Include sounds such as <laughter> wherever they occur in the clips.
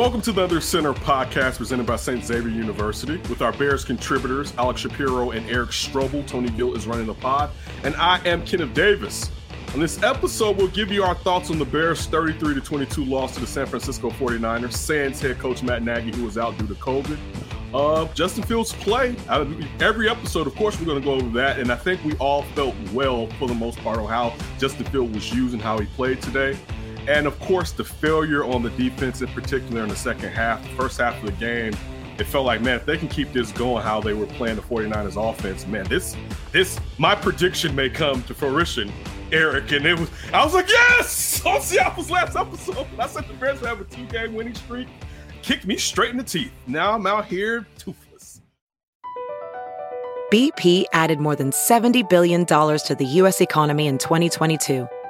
Welcome to the Under Center podcast presented by St. Xavier University. With our Bears contributors, Alex Shapiro and Eric Strobel, Tony Gill is running the pod, and I am Kenneth Davis. On this episode, we'll give you our thoughts on the Bears' 33 to 22 loss to the San Francisco 49ers, Sans head coach Matt Nagy, who was out due to COVID. Uh, Justin Fields' play. Every episode, of course, we're going to go over that. And I think we all felt well, for the most part, on how Justin Fields was used and how he played today. And of course, the failure on the defense, in particular, in the second half, the first half of the game, it felt like, man, if they can keep this going, how they were playing the 49ers offense, man, this, this, my prediction may come to fruition Eric, and it was I was like, yes, <laughs> on Seattle's last episode. I said the Bears have a two-game winning streak. Kicked me straight in the teeth. Now I'm out here toothless. BP added more than $70 billion to the U.S. economy in 2022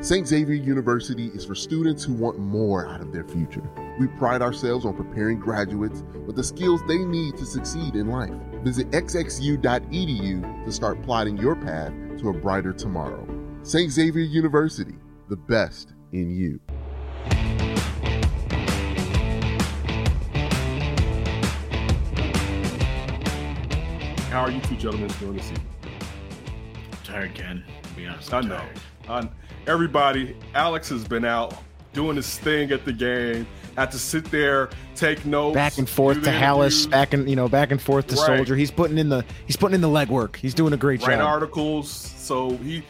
St. Xavier University is for students who want more out of their future. We pride ourselves on preparing graduates with the skills they need to succeed in life. Visit sxu.edu to start plotting your path to a brighter tomorrow. St. Xavier University, the best in you. How are you two gentlemen doing this evening? tired, Ken. To be honest, i I'm know. tired. I, everybody, Alex has been out doing his thing at the game. Had to sit there, take notes, back and forth to Halas, back and you know back and forth to Right. Soldier. He's putting in the he's putting in the legwork. He's doing a great write job. articles. So he,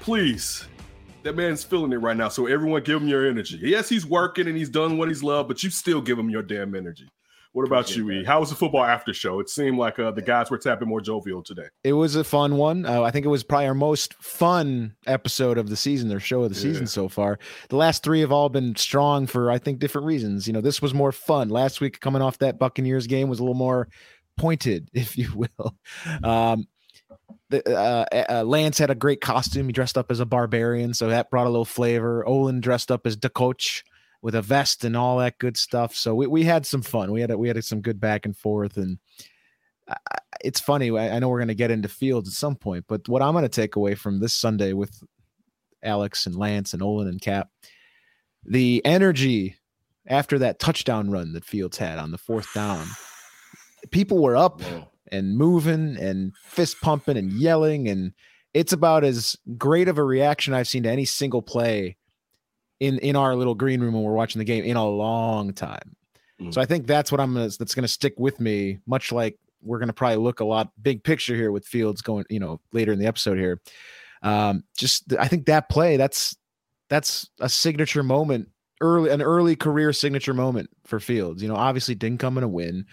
please, that man's feeling it right now. So everyone, give him your energy. Yes, he's working and he's done what he's loved, but you still give him your damn energy. What about you, E? How was the football after show? It seemed like uh, the guys were tapping more jovial today. It was a fun one. Uh, I think it was probably our most fun episode of the season or show of the Yeah. season so far. The last three have all been strong for I think different reasons. You know, this was more fun. Last week coming off that Buccaneers game was a little more pointed, <laughs> if you will. Um, the, uh, uh, Lance had a great costume. He dressed up as a barbarian, so that brought a little flavor. Olin dressed up as the coach with a vest and all that good stuff. So we, we had some fun. We had a, we had some good back and forth, and I- I- it's funny. I, I know we're going to get into fields at some point, but what I'm going to take away from this Sunday with Alex and Lance and Olin and Cap, the energy after that touchdown run that Fields had on the fourth down, people were up Whoa. and moving and fist pumping and yelling and it's about as great of a reaction I've seen to any single play in in our little green room when we're watching the game in a long time. So I think that's what I'm gonna that's gonna stick with me, much like we're gonna probably look a lot big picture here with Fields going, you know, later in the episode here. Um, just I think that play that's that's a signature moment, early an early career signature moment for Fields. You know, obviously didn't come in a win.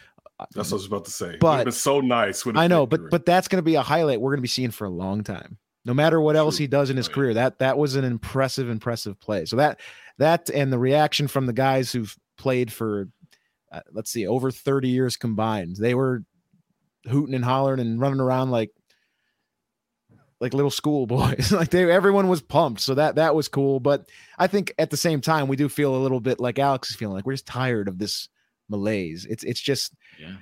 That's what I was about to say. But- it's so nice. I know, but but that's going to be a highlight we're going to be seeing for a long time. No matter what else he does in his career, that that was an impressive, impressive play. So that that and the reaction from the guys who've played for, uh, let's see, over thirty years combined, they were hooting and hollering and running around like like little schoolboys. <laughs> like they everyone was pumped. So that that was cool. But I think at the same time, we do feel a little bit like Alex is feeling like we're just tired of this malaise. It's it's just Yeah.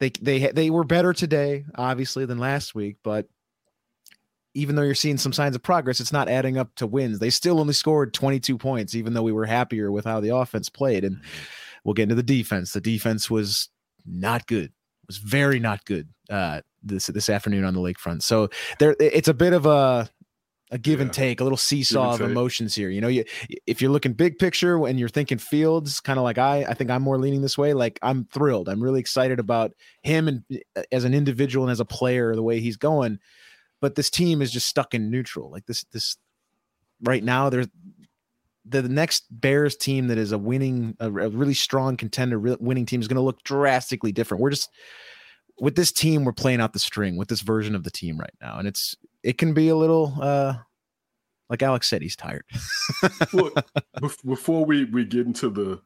they they they were better today, obviously, than last week, but even though you're seeing some signs of progress, it's not adding up to wins. They still only scored 22 points, even though we were happier with how the offense played. And we'll get into the defense. The defense was not good. Was very not good uh, this this afternoon on the lakefront. So there, it's a bit of a a give and take, a little seesaw of emotions here. You know, you if you're looking big picture and you're thinking Fields, kind of like I, I think I'm more leaning this way. Like I'm thrilled. I'm really excited about him and uh, as an individual and as a player, the way he's going. But this team is just stuck in neutral. Like this, this right now, there's the, next Bears team that is a winning, a, a really strong contender, re- winning team is going to look drastically different. We're just with this team, we're playing out the string with this version of the team right now, and it's it can be a little uh like Alex said, he's tired. <laughs> Look, before we we get into the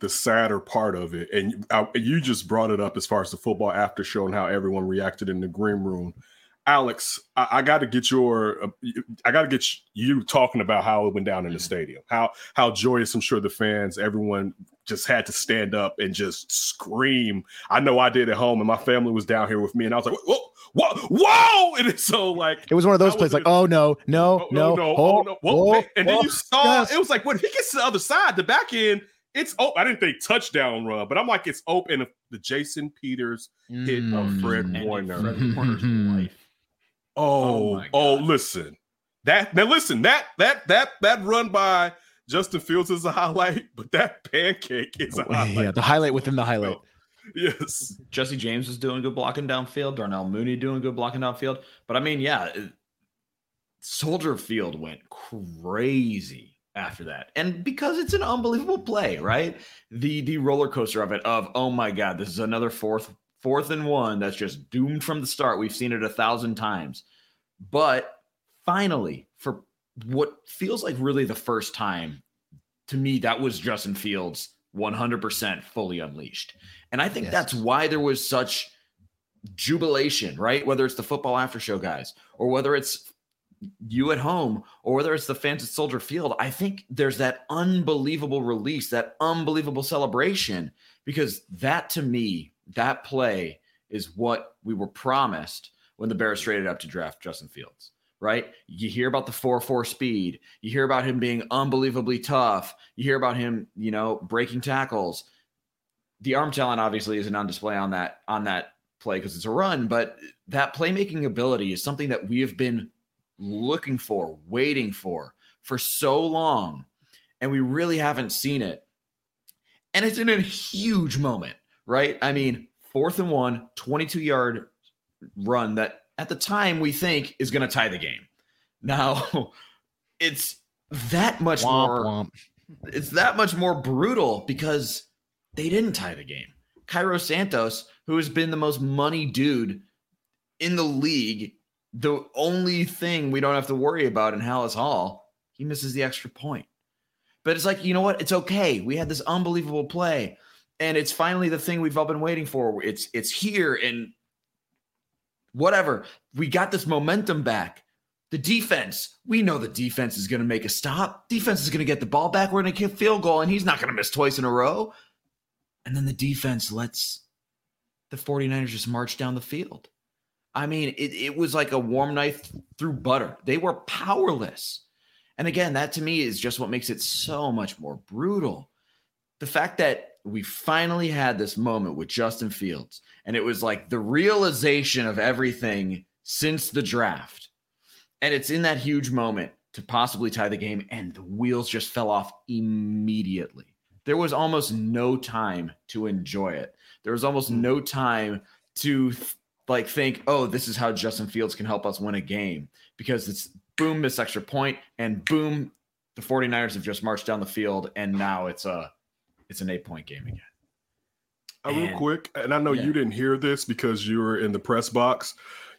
the sadder part of it, and I, you just brought it up as far as the football after show and how everyone reacted in the green room. Alex, I, I got to get your, uh, I got to get you talking about how it went down in the stadium. How how joyous I'm sure the fans, everyone just had to stand up and just scream. I know I did at home, and my family was down here with me, and I was like, whoa, whoa, whoa! <laughs> And it's so like it was one of those plays, like, oh no, no, oh, no, no, oh, oh, no. Whoa, whoa, and then whoa, you saw yes. it was like when he gets to the other side, the back end. It's oh, I didn't think touchdown run, but I'm like it's open. The Jason Peters hit of Fred Mm. Warner. Fred Warner's <laughs> life. Oh, oh, my oh, listen. That now listen, that that that that run by Justin Fields is a highlight, <laughs> but that pancake is a <laughs> highlight. yeah, the highlight within the highlight. Yes. Jesse James was doing good blocking downfield. Darnell Mooney doing good blocking downfield. But I mean, yeah, it- Soldier Field went crazy after that, and because it's an unbelievable play, right? The the roller coaster of it. Of oh my god, this is another fourth fourth and one that's just doomed from the start. We've seen it a thousand times, but finally, for what feels like really the first time, to me, that was Justin Fields 100% fully unleashed. And I think Yes. that's why there was such jubilation, right? Whether it's the football after show guys or whether it's you at home or whether it's the fans at Soldier Field, I think there's that unbelievable release, that unbelievable celebration, because that to me, that play is what we were promised when the Bears traded up to draft Justin Fields, right? You hear about the 4 4 speed, you hear about him being unbelievably tough, you hear about him, you know, breaking tackles. The arm talent obviously isn't on display on that on that play because it's a run, but that playmaking ability is something that we have been looking for, waiting for for so long, and we really haven't seen it. And it's in a huge moment, right? I mean, fourth and one, 22 yard run that at the time we think is going to tie the game. Now, <laughs> it's that much Womp, more womp. it's that much more brutal because they didn't tie the game. Cairo Santos, who has been the most money dude in the league, the only thing we don't have to worry about in Halas Hall, he misses the extra point. But it's like, you know what? It's okay. We had this unbelievable play, and it's finally the thing we've all been waiting for. It's it's here, and whatever. We got this momentum back. The defense, we know the defense is going to make a stop. Defense is going to get the ball back. We're going to kick field goal, and he's not going to miss twice in a row. And then the defense lets the 49ers just march down the field. I mean, it, it was like a warm knife through butter. They were powerless. And again, that to me is just what makes it so much more brutal. The fact that we finally had this moment with Justin Fields, and it was like the realization of everything since the draft. And it's in that huge moment to possibly tie the game, and the wheels just fell off immediately. There was almost no time to enjoy it. There was almost hmm. no time to like think, oh, this is how Justin Fields can help us win a game because it's boom, this extra point, and boom, the 49ers have just marched down the field, and now it's a it's an eight point game again. Uh, real quick, and I know yeah. you didn't hear this because you were in the press box.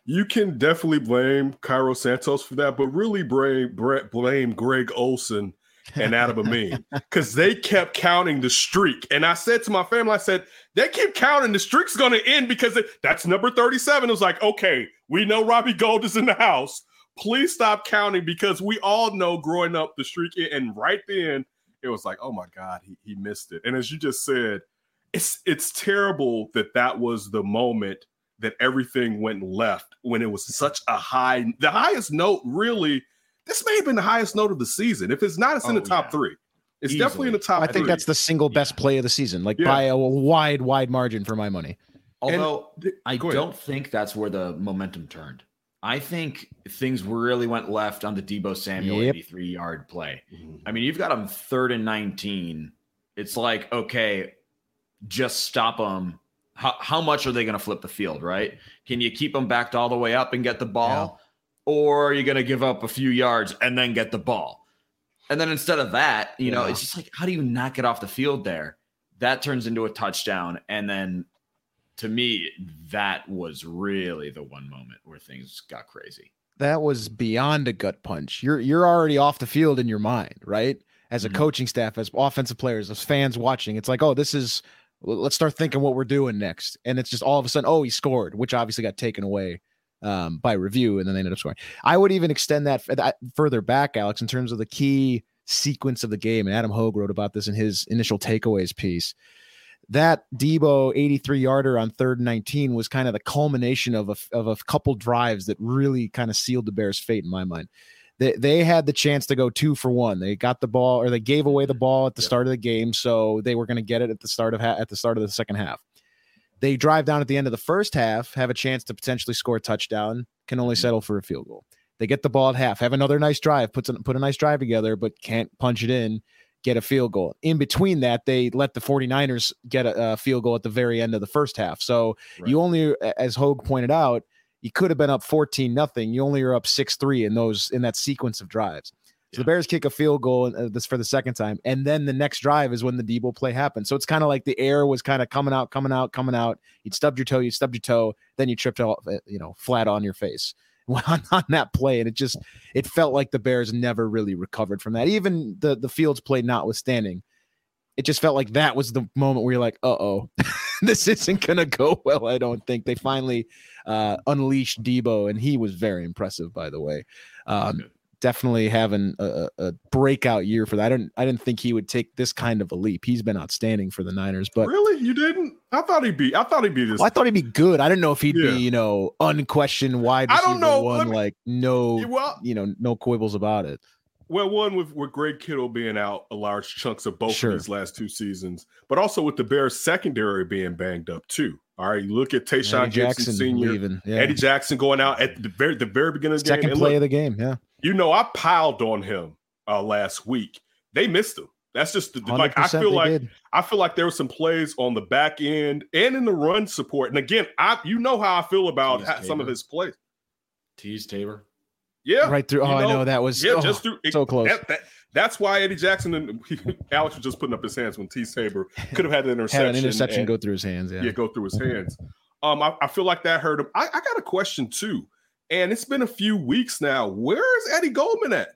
You can definitely blame Cairo Santos for that, but really blame blame Greg Olsen and Adam <laughs> Amin because they kept counting the streak. And I said to my family, I said, they keep counting, the streak's going to end because it, that's number 37. It was like, okay, we know Robbie Gould is in the house. Please stop counting because we all know growing up the streak. And right then, it was like, oh my God, he, he missed it. And as you just said, it's it's terrible that that was the moment that everything went left when it was such a high the highest note really this may have been the highest note of the season if it's not it's in Oh, the top yeah. three it's Easily. definitely in the top I think three. that's the single best play of the season, like Yeah. by a wide, wide margin for my money. Although th- I don't think that's where the momentum turned. I think things really went left on the Deebo Samuel Yep. 83 yard play. Mhm. I mean, you've got them third and 19. It's like, okay, just stop them. How, how much are they going to flip the field, right? Can you keep them backed all the way up and get the ball? Or are you going to give up a few yards and then get the ball? And then instead of that, you know, it's just like, how do you not get off the field there? That turns into a touchdown. And then to me, that was really the one moment where things got crazy. That was beyond a gut punch. You're you're already off the field in your mind, right? As a Mhm. coaching staff, as offensive players, as fans watching, it's like, oh, this is. Let's start thinking what we're doing next, and it's just all of a sudden, oh, he scored, which obviously got taken away um, by review, and then they ended up scoring. I would even extend that, that further back, Alex, in terms of the key sequence of the game. And Adam Hoge wrote about this in his initial takeaways piece. That Deebo 83 yarder on third and 19 was kind of the culmination of a, of a couple drives that really kind of sealed the Bears' fate in my mind. They, they had the chance to go two for one. They got the ball or they gave away the mm-hmm. ball at the start of the game, so they were going to get it at the start of ha- at the start of the second half. They drive down at the end of the first half, have a chance to potentially score a touchdown, can only mm-hmm. settle for a field goal. They get the ball at half, have another nice drive, puts put a nice drive together, but can't punch it in, get a field goal. In between that, they let the 49ers get a, a field goal at the very end of the first half. So Right. you only, as Hoge pointed out, you could have been up 14 nothing. You only are up 6-3 in those in that sequence of drives. So the Bears kick a field goal uh, this for the second time, and then the next drive is when the Deebo play happened. So it's kind of like the air was kind of coming out, coming out, coming out. You'd stubbed your toe, you stubbed your toe, then you tripped off, uh, you know, flat on your face on, on that play, and it just it felt like the Bears never really recovered from that. Even the the Fields play notwithstanding, it just felt like that was the moment where you're like, uh oh, <laughs> this isn't gonna go well. I don't think they finally uh, unleashed Deebo, and he was very impressive, by the way. Um, definitely having a, a breakout year for that. I didn't I didn't think he would take this kind of a leap. He's been outstanding for the Niners, but really, you didn't? I thought he'd be. I thought he'd be this. well, I thought he'd be good. I didn't know if he'd Yeah. be, you know, unquestioned wide I receiver don't know. one, me- like no, well, you know, no quibbles about it. Well, one with with Greg Kittle being out a large chunks of both Sure. of his last two seasons, but also with the Bears secondary being banged up too. All right, you look at Tashaun Gipson Jackson Senior, yeah. Eddie Jackson going out at the very the very beginning of the second game. Play look, of the game, yeah. You know, I piled on him uh, last week. They missed him. That's just the, like I feel like did. I feel like there were some plays on the back end and in the run support. And again, I you know how I feel about Jeez, ha- some of his plays. Teez Tabor. Yeah, right through. Oh, you I know, know that was yeah, oh, just through so close. That, that, that's why Eddie Jackson and <laughs> Alex was just putting up his hands when T. Saber <laughs> could have had an interception. had an interception and- go through his hands. Yeah, yeah, go through his hands. Um, I, I feel like that hurt him. I, I got a question too, and it's been a few weeks now. Where is Eddie Goldman at?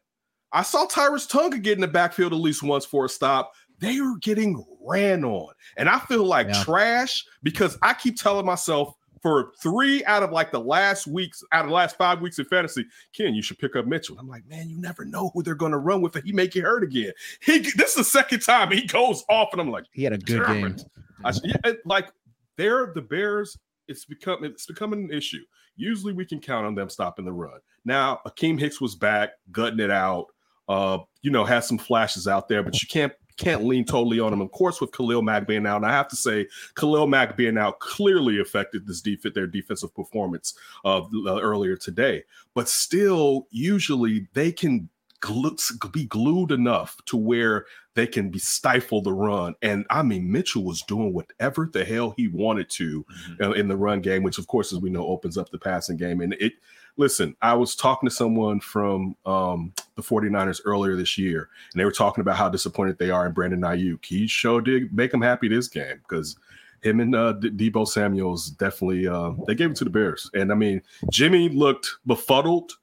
I saw Khyiris Tonga get in the backfield at least once for a stop. They are getting ran on, and I feel like Yeah. trash because I keep telling myself for three out of like the last weeks, out of the last five weeks in fantasy, Ken, you should pick up Mitchell. I'm like, man, you never know who they're going to run with, and he may get hurt again. He this is the second time he goes off, and I'm like. he had a good Damn game. I, yeah, like they're the Bears. It's become it's becoming an issue. Usually we can count on them stopping the run. Now Akiem Hicks was back, gutting it out. Uh, you know, had some flashes out there, but you can't can't lean totally on him. Of course, with Khalil Mack being out, and I have to say, Khalil Mack being out clearly affected this defense, their defensive performance uh, earlier today. But still, usually they can glu- be glued enough to where they can be stifle the run. And I mean, Mitchell was doing whatever the hell he wanted to uh, in the run game, which of course, as we know, opens up the passing game. And it, listen, I was talking to someone from um, the 49ers earlier this year, and they were talking about how disappointed they are in Brandon Aiyuk. He sure did make them happy this game because him and uh, D- Deebo Samuels definitely uh, they gave it to the Bears. And I mean, Jimmy looked befuddled.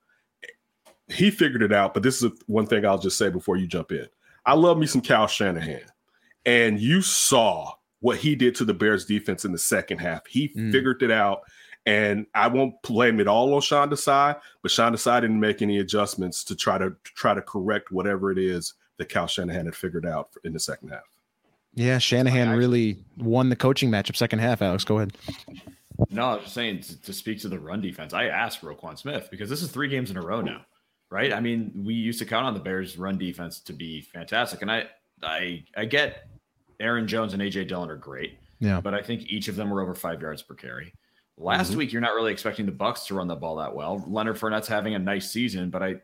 He figured it out, but this is one thing I'll just say before you jump in. I love me some Cal Shanahan, and you saw what he did to the Bears defense in the second half. He Mm. figured it out, and I won't blame it all on Sean Desai, but Sean Desai didn't make any adjustments to try to try to correct whatever it is that Cal Shanahan had figured out in the second half. Yeah, Shanahan I- really won the coaching matchup second half. Alex, go ahead. No, I was just saying to, to speak to the run defense. I asked Roquan Smith because this is three games in a row now, right? I mean, we used to count on the Bears' run defense to be fantastic, and I, I, I get Aaron Jones and AJ Dillon are great, Yeah. but I think each of them were over five yards per carry. Last Mhm. week, you're not really expecting the Bucks to run the ball that well. Leonard Fournette's having a nice season, but I,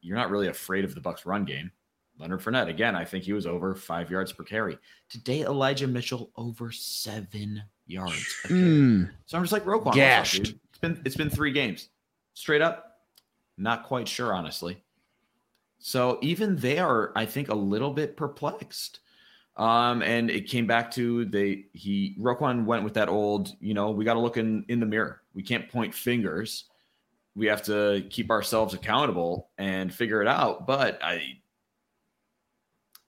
you're not really afraid of the Bucks' run game. Leonard Fournette again, I think he was over five yards per carry. Today, Elijah Mitchell over seven yards. Mm, So I'm just like Roquan. what's up, Gashed. It's been it's been three games. Straight up, not quite sure, honestly. So even they are, I think, a little bit perplexed. Um, and it came back to they he Roquan went with that old, you know, we got to look in in the mirror. We can't point fingers. We have to keep ourselves accountable and figure it out. But I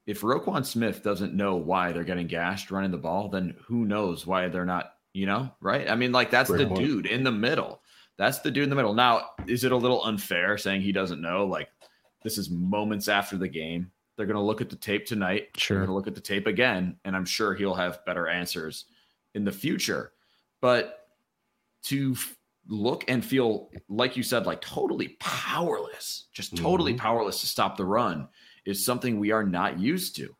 if Roquan Smith doesn't know why they're getting gashed running the ball, then who knows why they're not, you know, right? I mean, like that's Great the point. dude in the middle. That's the dude in the middle. Now, is it a little unfair saying he doesn't know? Like, this is moments after the game. They're going to look at the tape tonight. Sure. They're going to look at the tape again, and I'm sure he'll have better answers in the future. But to f- look and feel, like you said, like totally powerless, just totally Mhm. powerless to stop the run is something we are not used to.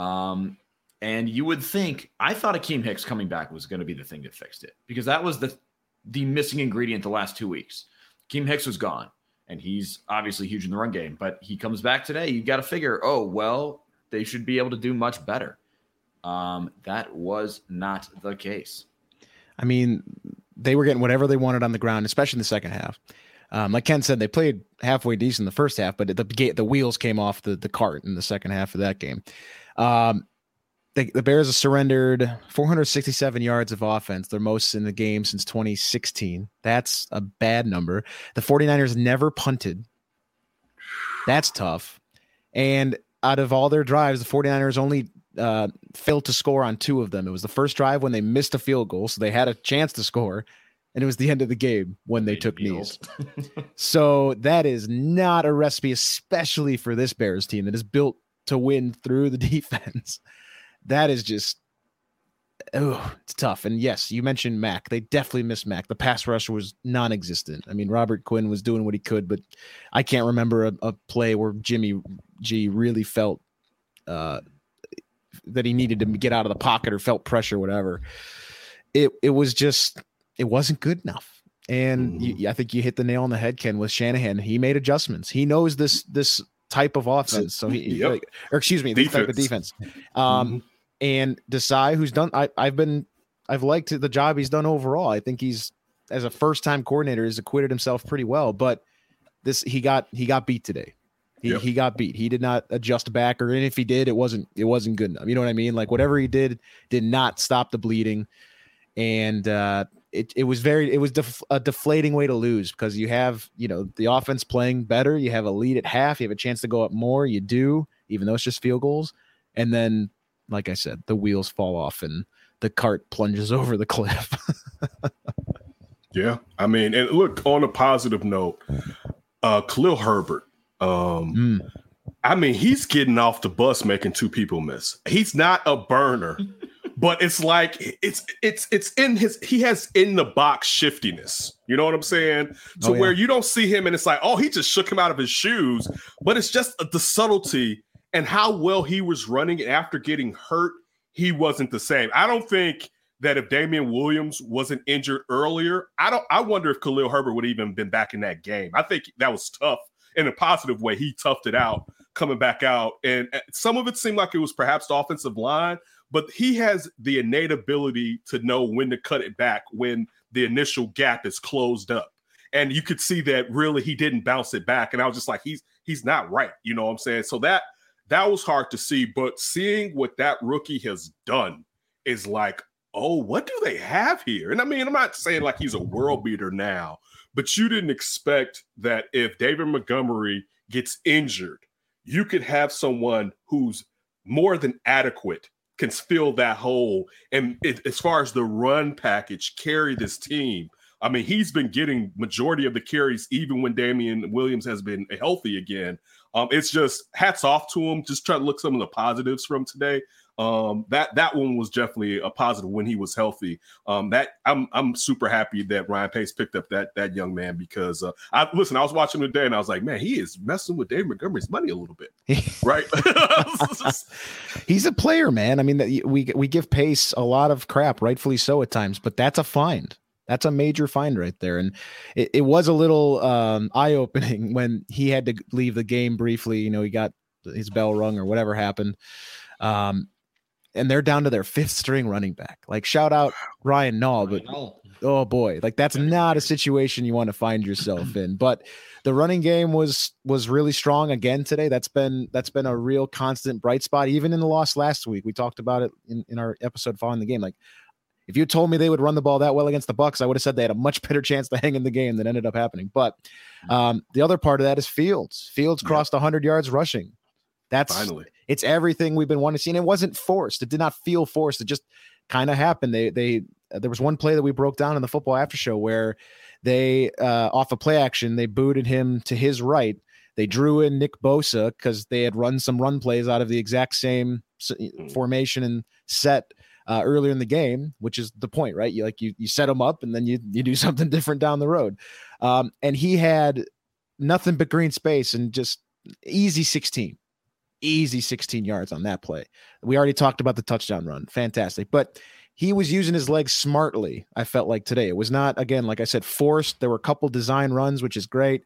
Um, and you would think, I thought Akiem Hicks coming back was going to be the thing that fixed it because that was the the missing ingredient the last two weeks. Akiem Hicks was gone, and he's obviously huge in the run game, but he comes back today. You've got to figure, oh, well, they should be able to do much better. Um, that was not the case. I mean, they were getting whatever they wanted on the ground, especially in the second half. Um, like Ken said, they played halfway decent in the first half, but the, the wheels came off the the cart in the second half of that game. Um, the, the Bears have surrendered 467 yards of offense, their most in the game since 2016. That's a bad number. The 49ers never punted. That's tough. And out of all their drives, the 49ers only uh, failed to score on two of them. It was the first drive when they missed a field goal, so they had a chance to score, and it was the end of the game when they, They took knees. So that is not a recipe, especially for this Bears team that is built to win through the <laughs> defense. That is just, oh, it's tough. And yes, you mentioned Mack. They definitely missed Mack. The pass rush was non-existent. I mean, Robert Quinn was doing what he could, but I can't remember a, a play where Jimmy G really felt uh, that he needed to get out of the pocket or felt pressure, whatever. It it was just it wasn't good enough. And you, I think you hit the nail on the head, Ken, with Shanahan. He made adjustments. He knows this this type of offense. So he, Yep. like, or excuse me, this type of Defense. defense. Um, and Desai, who's done, I, I've been, I've liked the job he's done overall. I think he's, as a first time coordinator, has acquitted himself pretty well. But this, he got, he got beat today. He, Yep. he got beat. He did not adjust back, or and if he did, it wasn't, it wasn't good enough. You know what I mean? Like whatever he did, did not stop the bleeding, and uh, it it was very, it was def- a deflating way to lose because you have, you know, the offense playing better. You have a lead at half. You have a chance to go up more. You do, even though it's just field goals, and then like I said, the wheels fall off and the cart plunges <laughs> over the cliff. Yeah, I mean, and look on a positive note, uh, Khalil Herbert. Um, Mm. I mean, he's getting off the bus making two people miss. He's not a burner, <laughs> but it's like it's it's it's in his he has in the box shiftiness. You know what I'm saying? To Oh, yeah. where you don't see him and it's like, oh, he just shook him out of his shoes. But it's just the subtlety and how well he was running after getting hurt. He wasn't the same. I don't think that if Damien Williams wasn't injured earlier, I don't. I wonder if Khalil Herbert would even been back in that game. I think that was tough in a positive way. He toughed it out coming back out, and uh, some of it seemed like it was perhaps the offensive line, but he has the innate ability to know when to cut it back when the initial gap is closed up. And you could see that really he didn't bounce it back, and I was just like, he's he's not right. You know what I'm saying? So that that was hard to see, but seeing what that rookie has done is like, oh, what do they have here? And I mean, I'm not saying like he's a world beater now, but you didn't expect that if David Montgomery gets injured, you could have someone who's more than adequate can fill that hole and it, as far as the run package carry this team i mean he's been getting majority of the carries even when damien williams has been healthy again um, it's just hats off to him just try to look some of the positives from today um, that that one was definitely a positive when he was healthy. Um, that I'm I'm super happy that Ryan Pace picked up that that young man because uh, I listen. I was watching him today and I was like, man, he is messing with Dave Montgomery's money a little bit, <laughs> right? <laughs> He's a player, man. I mean, that- we we give Pace a lot of crap, rightfully so at times, but that's a find. That's a major find right there, and it, it was a little um, <laughs> eye opening when he had to leave the game briefly. You know, he got his bell rung or whatever happened, um, and they're down to their fifth string running back. Like, shout out Ryan Nall, but oh boy like that's not a situation you want to find yourself <clears throat> in but the running game was was really strong again today that's been that's been a real constant bright spot even in the loss last week we talked about it in, in our episode following the game like if you told me they would run the ball that well against the bucks i would have said they had a much better chance to hang in the game than ended up happening. But um, the other part of that is fields. Fields Yeah. crossed 100 yards rushing. That's Finally, it's everything we've been wanting to see and it wasn't forced. It did not feel forced. It just kind of happened. They they there was one play that we broke down in the football after show where They uh, off a play action, they booted him to his right. They drew in Nick Bosa because they had run some run plays out of the exact same Hmm. formation and set uh, earlier in the game, which is the point, right? You like you you set him up and then you you do <laughs> something different down the road. Um, and he had nothing but green space and just easy 16 easy 16 yards on that play. We already talked about the touchdown run fantastic. But he was using his legs smartly i felt like today. It was not again like i said forced. There were a couple design runs which is great.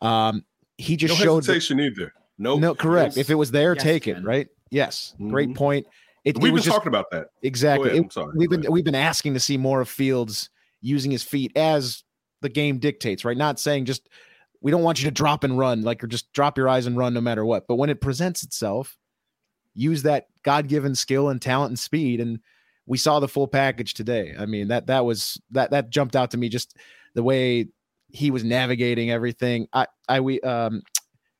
Um he just no showed hesitation either. No, no correct. If it was there Yes, take it Ken. right? Yes. Great Mhm. point it, it we've been was just talking about that. Exactly ahead, It- I'm sorry. we've been we've been asking to see more of Fields using his feet as the game dictates, right? Not saying just we don't want you to drop and run, like or just drop your eyes and run no matter what. But when it presents itself, use that God-given skill and talent and speed. And we saw the full package today. I mean, that that was that that jumped out to me just the way he was navigating everything. I I we um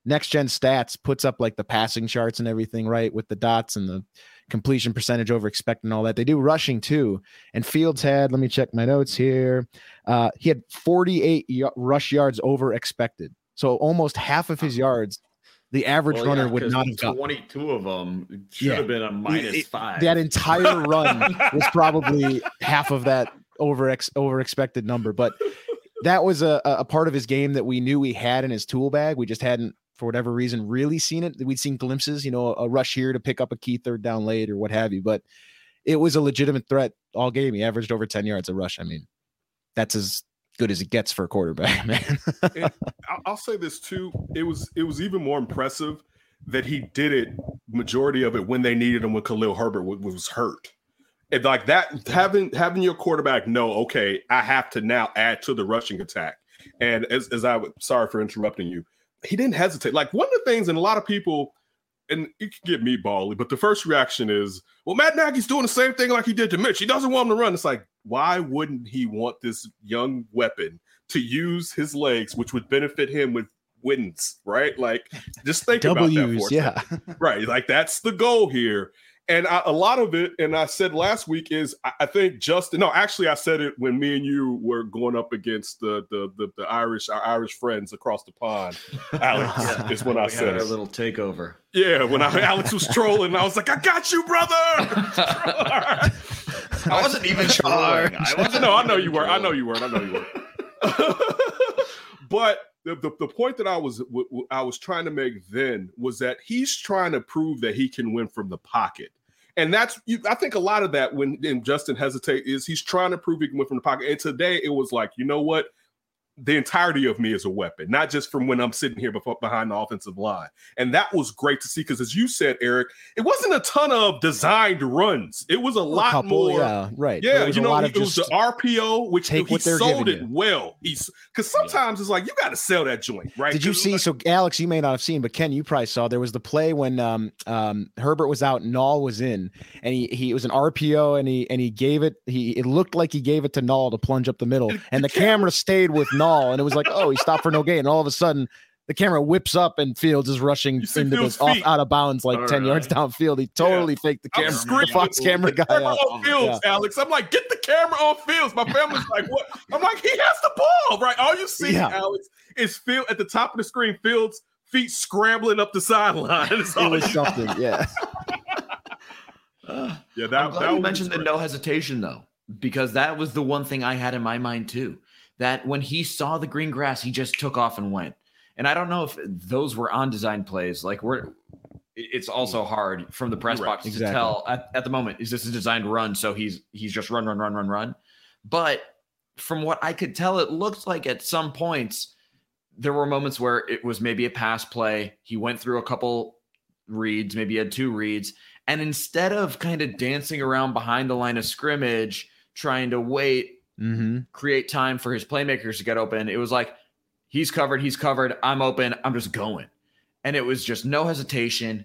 next gen stats puts up like the passing charts and everything, right? With the dots and the completion percentage over expected and all that. They do rushing too. And Fields had, let me check my notes here. Uh, he had 48 y- rush yards over expected. So almost half of his yards, the average Well, runner yeah, would 'cause not have got. 22 of them should Yeah. have been a minus It- five. That entire <laughs> run was probably half of that over ex, over expected number. But that was a, a part of his game that we knew he had in his tool bag. We just hadn't, for whatever reason, really seen it. We'd seen glimpses, you know, a rush here to pick up a key third down late or what have you. But it was a legitimate threat all game. He averaged over 10 yards a rush. I mean, that's as good as it gets for a quarterback, <laughs> man. I'll, say this too. It was it was even more impressive that he did it majority of it when they needed him when Khalil Herbert was, hurt. And like that, having having your quarterback know, okay, I have to now add to the rushing attack. And as, as I sorry for interrupting you, he didn't hesitate. Like one of the things, and a lot of people, and it can get me bally, but the first reaction is, well, Matt Nagy's doing the same thing like he did to Mitch. He doesn't want him to run. It's like, why wouldn't he want this young weapon to use his legs, which would benefit him with wins, right? Like, just think about that W's, for yeah. right. Like that's the goal here. And I, a lot of it, and I said last week is I, I think Justin. No, actually, I said it when me and you were going up against the the the, the Irish our Irish friends across the pond. <laughs> Alex Yeah. is when I had said our it. little takeover. Yeah, when I, <laughs> Alex was trolling, I was like, "I got you, brother." I wasn't even trolling. I <laughs> wasn't no, I know you were. I know you were. I know you were. but the, the, the point that I was w- w- I was trying to make then was that he's trying to prove that he can win from the pocket. And that's you, I think a lot of that when Justin hesitate is he's trying to prove he can win from the pocket. And today it was like, you know what? The entirety of me is a weapon, not just from when I'm sitting here before, behind the offensive line. And that was great to see because, as you said, Eric, it wasn't a ton of designed runs. It was a lot couple, more. yeah, right. Yeah, you know, it was the RPO, which he sold it you. well. He's because sometimes it's like you got to sell that joint, right? Did you see? it's So, Alex, you may not have seen, but Ken, you probably saw. There was the play when um, um, Herbert was out, Nall was in, and he he it was an RPO, and he and he gave it. He it looked like he gave it to Nall to plunge up the middle, and the camera stayed with Nall, <laughs> and it was like, oh, he stopped for no gain, and all of a sudden. The camera whips up and Fields is rushing into this off out of bounds like Oh, 10 yards downfield. He totally faked the I'm camera, the screaming. Fox camera guy camera out. on Fields, Alex. I'm like, get the camera on Fields. My family's like, what? I'm like, he has the ball, right? All you see, Yeah. Alex, is Field at the top of the screen. Fields feet scrambling up the sideline. <laughs> It's It was something, yeah. Uh, <laughs> yeah, that, I'm glad that you was mentioned the no hesitation though, because that was the one thing I had in my mind too. That when he saw the green grass, he just took off and went. And I don't know if those were on design plays. Like we're, it's also hard from the press right. box Exactly. to tell at, at the moment is this a designed run? So he's he's just run, run, run, run, run. But from what I could tell, it looked like at some points there were moments where it was maybe a pass play. He went through a couple reads, maybe he had two reads, and instead of kind of dancing around behind the line of scrimmage, trying to wait, Mm-hmm. create time for his playmakers to get open, it was like, he's covered, he's covered, I'm open, I'm just going. And it was just no hesitation,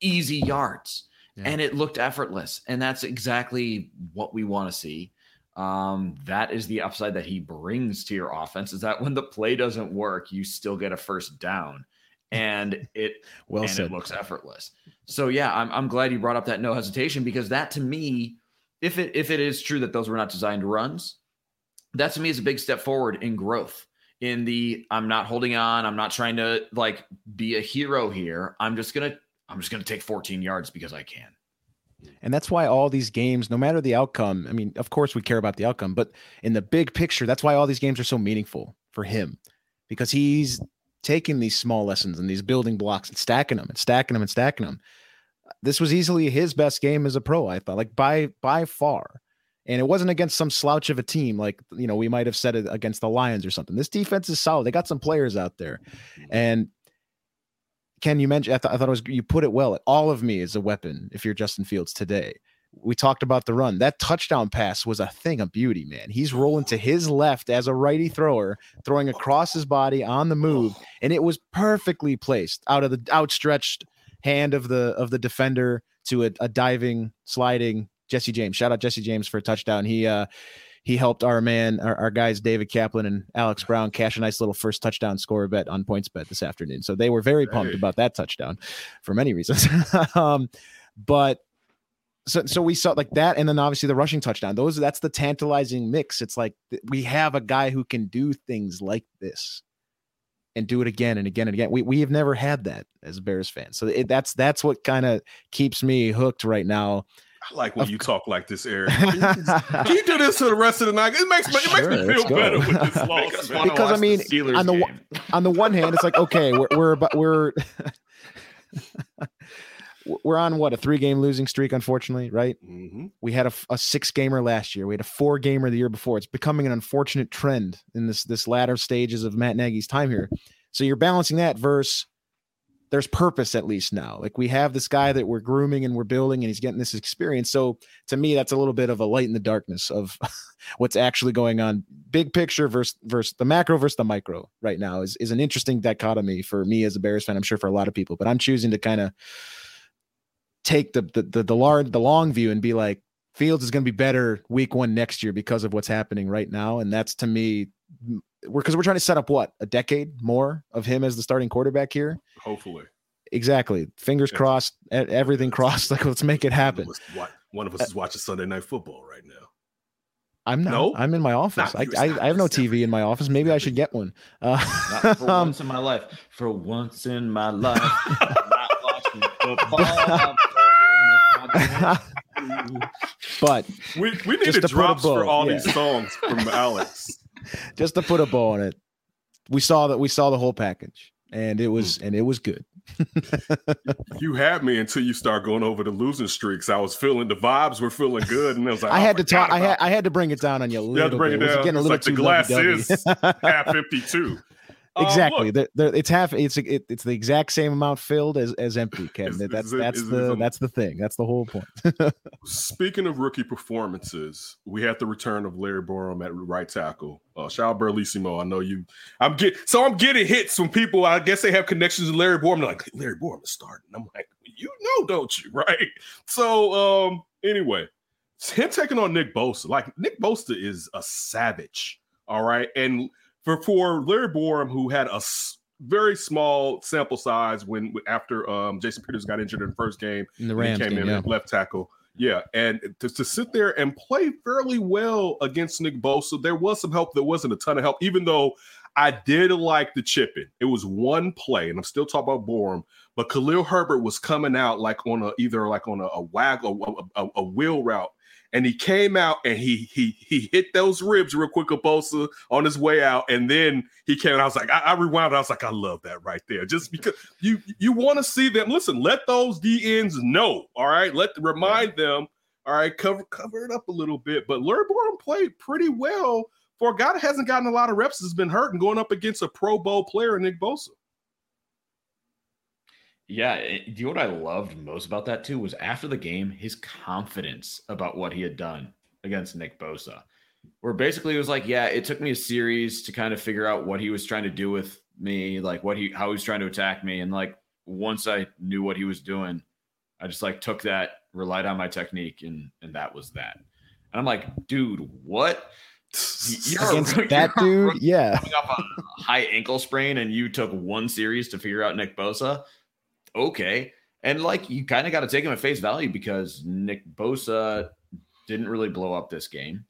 easy yards. Yeah. And it looked effortless. And that's exactly what we want to see. Um, that is the upside that he brings to your offense is that when the play doesn't work, you still get a first down. And <laughs> it Well and it looks effortless. So yeah, I'm I'm glad you brought up that no hesitation because that to me, if it if it is true that those were not designed runs, that to me is a big step forward in growth. In the I'm not holding on, I'm not trying to like be a hero here. I'm just gonna I'm just gonna take 14 yards because I can. And that's why all these games, no matter the outcome, I mean, of course we care about the outcome, but in the big picture, that's why all these games are so meaningful for him because he's taking these small lessons and these building blocks and stacking them and stacking them and stacking them. This was easily his best game as a pro, I thought, like by by far. And it wasn't against some slouch of a team like you know we might have said it against the Lions or something. This defense is solid. They got some players out there, and Ken, you mentioned I, th- I thought it was you put it well. All of me is a weapon if you're Justin Fields today. We talked about the run. That touchdown pass was a thing of beauty, man. He's rolling to his left as a righty thrower, throwing across his body on the move, and it was perfectly placed out of the outstretched hand of the of the defender to a, a diving, sliding Jesse James. Shout out Jesse James for a touchdown. He uh he helped our man, our, our, guys, David Kaplan and Alex Brown, cash a nice little first touchdown score bet on PointsBet this afternoon. So they were very pumped about that touchdown for many reasons. <laughs> um, but so, so we saw like that, and then obviously the rushing touchdown. Those that's the tantalizing mix. It's like we have a guy who can do things like this and do it again and again and again. We we have never had that as Bears fans. So it, that's that's what kind of keeps me hooked right now I like when of you talk like this, Eric. <laughs> Can you, do this for the rest of the night? It makes me, it makes me feel better with this <laughs> loss. because I mean, the on the game. on the one hand, it's like okay, we're we're about, we're <laughs> we're on what a three game losing streak, unfortunately, right? Mm-hmm. We had a, a six gamer last year. We had a four gamer the year before. It's becoming an unfortunate trend in this this latter stages of Matt Nagy's time here. So you're balancing that versus there's purpose at least now. Like we have this guy that we're grooming and we're building and he's getting this experience. So to me, that's a little bit of a light in the darkness of <laughs> what's actually going on. Big picture versus versus the macro versus the micro right now is, is an interesting dichotomy for me as a Bears fan. I'm sure for a lot of people, but I'm choosing to kind of take the the the, the large the long view and be like, Fields is going to be better week one next year because of what's happening right now. And that's to me we're because we're trying to set up what a decade more of him as the starting quarterback here. Hopefully, exactly. Fingers yeah. crossed, everything <laughs> crossed. Like let's make it happen. One of us, one of us is watching Sunday Night Football right now. I'm not. No? I'm in my office. I, I, I, have no TV in my office. Maybe I should get one. Uh, not <laughs> for um, once in my life. For once in my life, <laughs> not watching football. <laughs> but we, we need drops for all yeah. these songs from <laughs> Alex just to put a bow on it. We saw that we saw the whole package and it was hmm. and it was good. <laughs> you had me until you start going over the losing streaks. I was feeling the vibes were feeling good, and it was like, I oh, had to talk. I had I had to bring it down on you a little. You had to bring bit. it down. It getting a little like too the glass is half empty too. Uh, exactly. It's half. It's it, it's the exact same amount filled as as empty. <laughs> Ken. Is, that's is that's the that's the thing. That's the whole point. Speaking of rookie performances, we had the return of Larry Borom at right tackle. Uh, Shao Barlissimo. I know you. I'm get so I'm getting hits from people. I guess they have connections to Larry Borom. They're like Larry Borom is starting. I'm like, you know, don't you? <laughs> Right. So um. Anyway, him taking on Nick Bosa. Like Nick Bosa is a savage. All right, and for for Larry Borom, who had a very small sample size when after um, Jason Peters got injured in the first game, in the Rams came game, in yeah. left tackle. Yeah, and to, to sit there and play fairly well against Nick Bosa, there was some help. There wasn't a ton of help, even though I did like the chipping. It was one play, and I'm still talking about Borom, but Khalil Herbert was coming out like on a either like on a, a wag a, a, a wheel route and he came out and he he he hit those ribs real quick, Bosa, on his way out, and then he came. and I was like, I, I rewound. I was like, I love that right there, just because you you want to see them. Listen, let those DNs know. All right, let remind them. All right, cover cover it up a little bit. But Larry Borom played pretty well for a guy that hasn't gotten a lot of reps. Has been hurt and going up against a Pro Bowl player, Nick Bosa. Yeah, eh, do you know what I loved most about that too was after the game, his confidence about what he had done against Nick Bosa. Where basically it was like, yeah, it took me a series to kind of figure out what he was trying to do with me, like what he how he was trying to attack me. And like once I knew what he was doing, I just like took that, relied on my technique, and and that was that. And I'm like, dude, what? You're against that dude, yeah. Up a high ankle sprain, and you took one series to figure out Nick Bosa okay. And like you kind of got to take him at face value because Nick Bosa didn't really blow up this game.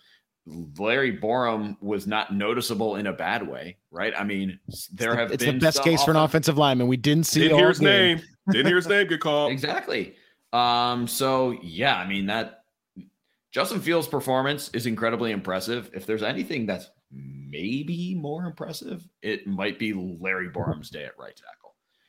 Larry Borom was not noticeable in a bad way, right? I mean, there it's have the, it's been the best case for an offensive lineman. We didn't see Didn't hear his game. name. Didn't hear his name get called. <laughs> exactly. Um, so yeah, I mean that Justin Fields' performance is incredibly impressive. If there's anything that's maybe more impressive, it might be Larry Borom's day at right tackle.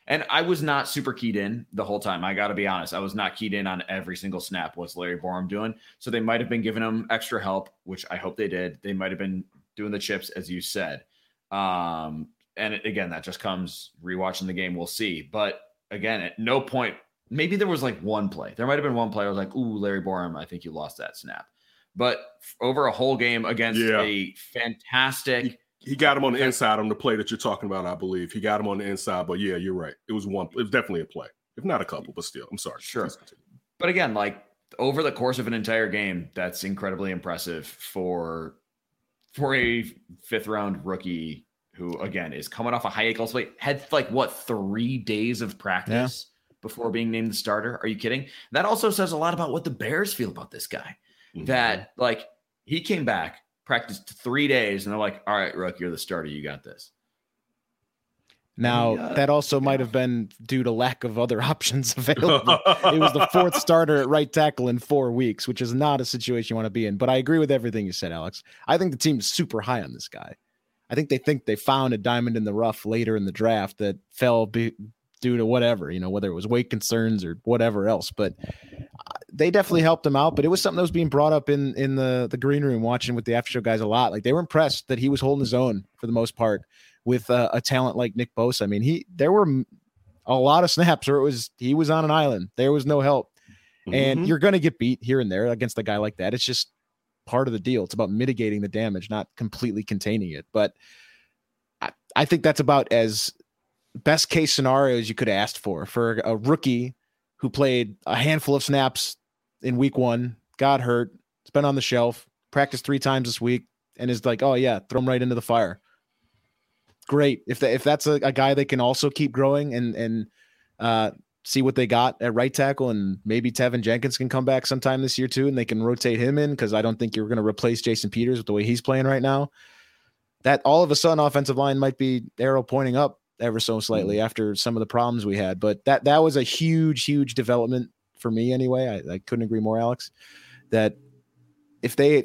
And I was not super keyed in the whole time. I got to be honest. I was not keyed in on every single snap. What's Larry Borom doing? So they might have been giving him extra help, which I hope they did. They might have been doing the chips, as you said. Um, and again, that just comes rewatching the game. We'll see. But again, at no point, maybe there was like one play. There might have been one play. I was like, "Ooh, Larry Borom, I think you lost that snap." But over a whole game against Yeah. a fantastic He got him on the inside on the play that you're talking about, I believe. He got him on the inside, but yeah, you're right. It was one. It was definitely a play, if not a couple, but still. I'm sorry. Sure. But again, like over the course of an entire game, that's incredibly impressive for for a fifth round rookie who again is coming off a high ankle sprain, had like what three days of practice before being named the starter. Are you kidding? That also says a lot about what the Bears feel about this guy. Mhm. That like he came back, practiced three days, and they're like, "All right, Rook, you're the starter. You got this." Now oh, Yeah. that also might have been due to lack of other <laughs> options available. it was the fourth <laughs> starter at right tackle in four weeks, which is not a situation you want to be in. But I agree with everything you said, Alex. I think the team's super high on this guy. I think they think they found a diamond in the rough later in the draft that fell be, due to whatever, you know, whether it was weight concerns or whatever else. But they definitely helped him out. But it was something that was being brought up in in the the green room, watching with the after show guys a lot. Like they were impressed that he was holding his own for the most part with uh, a talent like Nick Bosa. I mean, he there were a lot of snaps where it was he was on an island. There was no help, and Mhm. you're going to get beat here and there against a guy like that. It's just part of the deal. It's about mitigating the damage, not completely containing it. But I, I think that's about as best case scenario as you could have asked for for a rookie who played a handful of snaps in week one, got hurt, it's been on the shelf, practiced three times this week, and is like, oh yeah, throw him right into the fire. Great. If that if that's a, a guy they can also keep growing and and uh see what they got at right tackle and maybe Teven Jenkins can come back sometime this year too and they can rotate him in because I don't think you're going to replace Jason Peters with the way he's playing right now. That all of a sudden offensive line might be arrow pointing up ever so slightly after some of the problems we had. But that that was a huge, huge development for me anyway. I, I couldn't agree more, Alex. That if they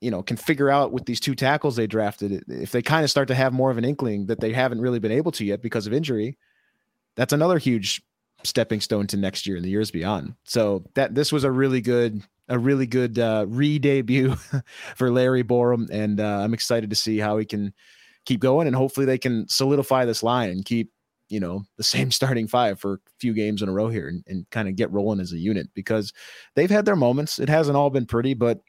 you know can figure out with these two tackles they drafted, if they kind of start to have more of an inkling that they haven't really been able to yet because of injury, that's another huge stepping stone to next year and the years beyond. So that this was a really good a really good uh, re-debut <laughs> for Larry Borom, and uh, I'm excited to see how he can keep going, and hopefully they can solidify this line and keep you know the same <laughs> starting five for a few games in a row here, and, and kind of get rolling as a unit because they've had their moments. It hasn't all been pretty, but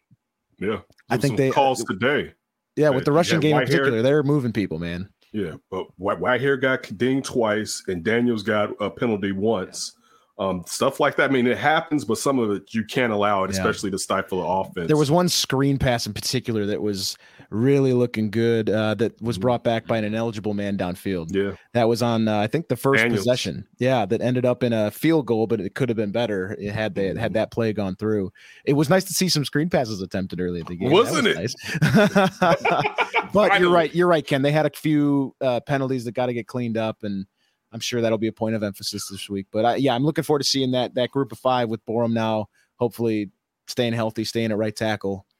Yeah. I think they- calls today. yeah, Uh, with the rushing game in particular, they're moving people, man. Yeah, but White, Whitehair got dinged twice, and Daniels got a penalty once. Um, stuff like that. I mean, it happens, but some of it you can't allow it, Yeah. especially to stifle the offense. There was one screen pass in particular that was really looking good. Uh, that was brought back by an ineligible man downfield. yeah, That was on, uh, I think, the first Daniels. possession. Yeah, that ended up in a field goal, but it could have been better. It had they had that play gone through. It was nice to see some screen passes attempted early at the game. Wasn't was it? Nice. <laughs> but you're right. You're right, Ken. They had a few uh, penalties that got to get cleaned up, and I'm sure that'll be a point of emphasis this week. But I, yeah, I'm looking forward to seeing that that group of five with Borom now. Hopefully, staying healthy, staying at right tackle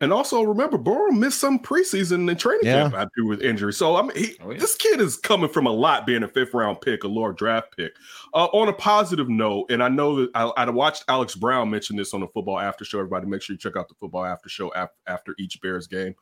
And also remember, Borom missed some preseason and training Yeah. camp after with injury. So I mean, he, Oh, yeah. this kid is coming from a lot, being a fifth round pick, a lower draft pick. Uh, on a positive note, and I know that I, I watched Alex Brown mention this on the football after show. Everybody, make sure you check out the football after show af- after each Bears game.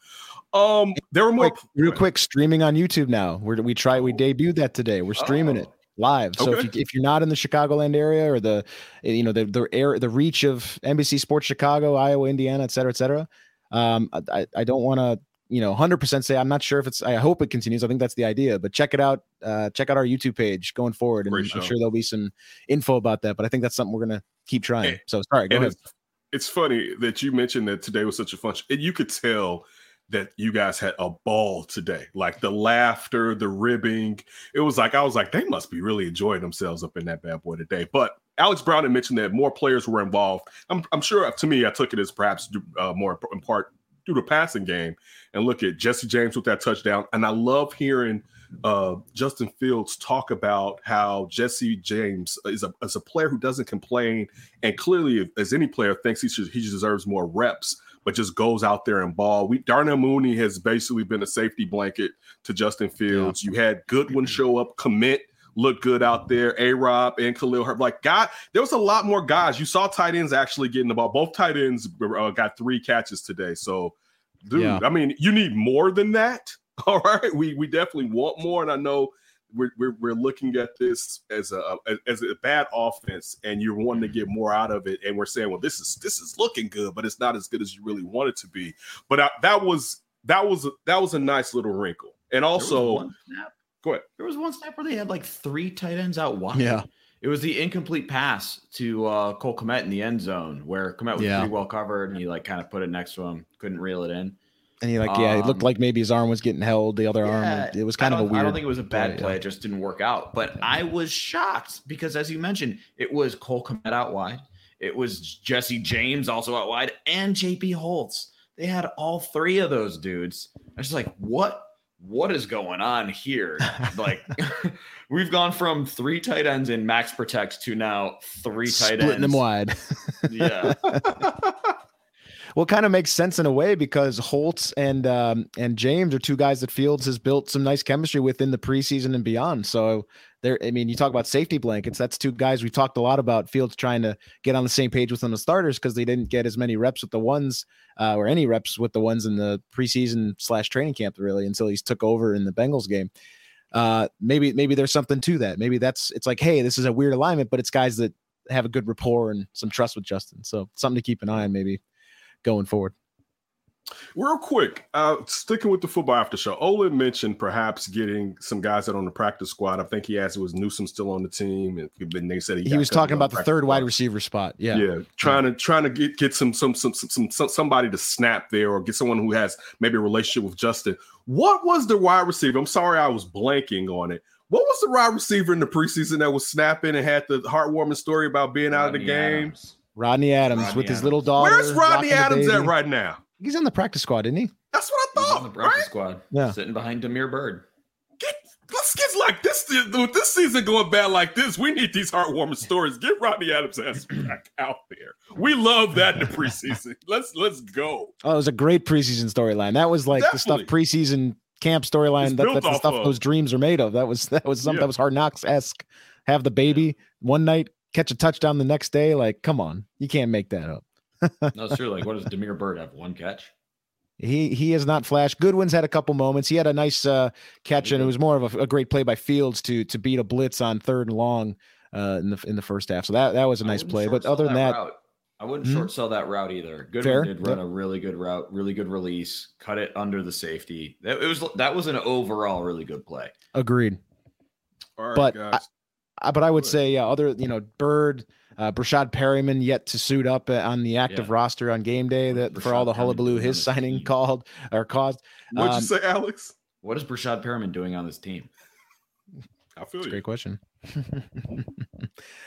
Um, there were more Quick, real quick, streaming on YouTube now. We're, we try we debuted that today. We're streaming it Oh. live. So if, Okay. you, if you're not in the Chicagoland area or the you know the the air the reach of NBC Sports Chicago, Iowa, Indiana, et cetera, et cetera. Um, I- I, don't want to you know 100% say I'm not sure if it's I hope it continues. I think that's the idea, but check it out. Uh, check out our YouTube page going forward, and Great I'm show. sure there'll be some info about that. But I think that's something we're gonna keep trying. And- so sorry, go ahead. it's, it's funny that you mentioned that today was such a fun. sh- And you could tell that you guys had a ball today, like the laughter, the ribbing. It was like I was like they must be really enjoying themselves up in that bad boy today. But Alex Brown had mentioned that more players were involved. I'm, I'm sure to me, I took it as perhaps uh, more in part due to passing game. And look at Jesse James with that touchdown. And I love hearing uh, Justin Fields talk about how Jesse James is a, is a player who doesn't complain and clearly, as any player thinks he should, he deserves more reps, but just goes out there and ball. We Darnell Mooney has basically been a safety blanket to Justin Fields. You had Goodwin show up, Kmet, look good out there. A Rob and Khalil Herb, like God, there was a lot more guys. You saw tight ends actually getting the ball. Both tight ends uh, got three catches today. So, dude, Yeah. I mean, you need more than that. <laughs> All right, we we definitely want more, and I know we're, we're, we're looking at this as a as a bad offense and you're wanting to get more out of it and we're saying well this is this is looking good but it's not as good as you really want it to be but I, that was that was that was a nice little wrinkle and also one snap- go ahead There was one snap where they had like three tight ends out wide. Yeah. It was the incomplete pass to uh, Cole Kmet in the end zone where Kmet was Yeah. pretty well covered and he like kind of put it next to him, couldn't reel it in. And he like yeah, it looked Um, like maybe his arm was getting held. The other Yeah, arm, it was kind of a weird. I don't think it was a bad play, play. yeah. It just didn't work out. But I was shocked because, as you mentioned, it was Cole Kmet out wide. It was Jesse James also out wide, and JP Holtz. They had all three of those dudes. I was just like, what? What is going on here? <laughs> Like, <laughs> we've gone from three tight ends in max protect to now three tight splitting ends. them wide. <laughs> Yeah, Well, kind of makes sense in a way because Holtz and um, and James are two guys that Fields has built some nice chemistry with in the preseason and beyond. So there, I mean, you talk about safety blankets. That's two guys we talked a lot about. Fields trying to get on the same page with them the starters because they didn't get as many reps with the ones uh, or any reps with the ones in the preseason slash training camp really until he's took over in the Bengals game. Uh, maybe maybe there's something to that. Maybe that's it's like, hey, this is a weird alignment, but it's guys that have a good rapport and some trust with Justin. So something to keep an eye on maybe going forward. Real quick, uh, sticking with the football after show, Olin mentioned perhaps getting some guys out on the practice squad. I think he asked was Newsom still on the team, and then they said he, He, was talking about the practice third wide receiver spot. Yeah. Yeah, trying to trying to get get some some, some some some somebody to snap there or get someone who has maybe a relationship with Justin. What was the wide receiver? I'm sorry, I was blanking on it. What was the wide receiver in the preseason that was snapping and had the heartwarming story about being out of the games? Adams. Rodney Adams Rodney with his little daughter. Where's Rodney Adams at right now? He's on the practice squad, isn't he? That's what I He's on thought. the practice Right? squad, Yeah. sitting behind Damiere Byrd. Get let's get like this with this season going bad like this. We need these heartwarming stories. Get Rodney Adams ass <clears throat> back out there. We love that in the preseason. <laughs> let's let's go. Oh, it was a great preseason storyline. That was like the stuff preseason camp storyline. That, that's the stuff of. those dreams are made of. That was that was something Yeah. that was hard knocks esque. Have the baby one night, catch a touchdown the next day. Like, come on, you can't make that up. No, it's true. Like, what does Damiere Byrd have? One catch? He he has not flashed. Goodwin's had a couple moments. He had a nice uh, catch, and it was more of a, a great play by Fields to to beat a blitz on third and long uh, in the in the first half. So that that was a nice play. But other than that, route. I wouldn't Hmm? short sell that route either. Goodwin Fair, did run yep. a really good route, really good release, cut it under the safety. That it was that was an overall really good play. agreed. All right, But guys. Uh, but I would say yeah, other you know Byrd, uh, Breshad Perriman yet to suit up uh, on the active Yeah. roster on game day What that is for all the hullabaloo his signing team? called or caused. What'd you um, say, Alex? What is Breshad Perriman doing on this team? I feel That's a you. great question. Yeah,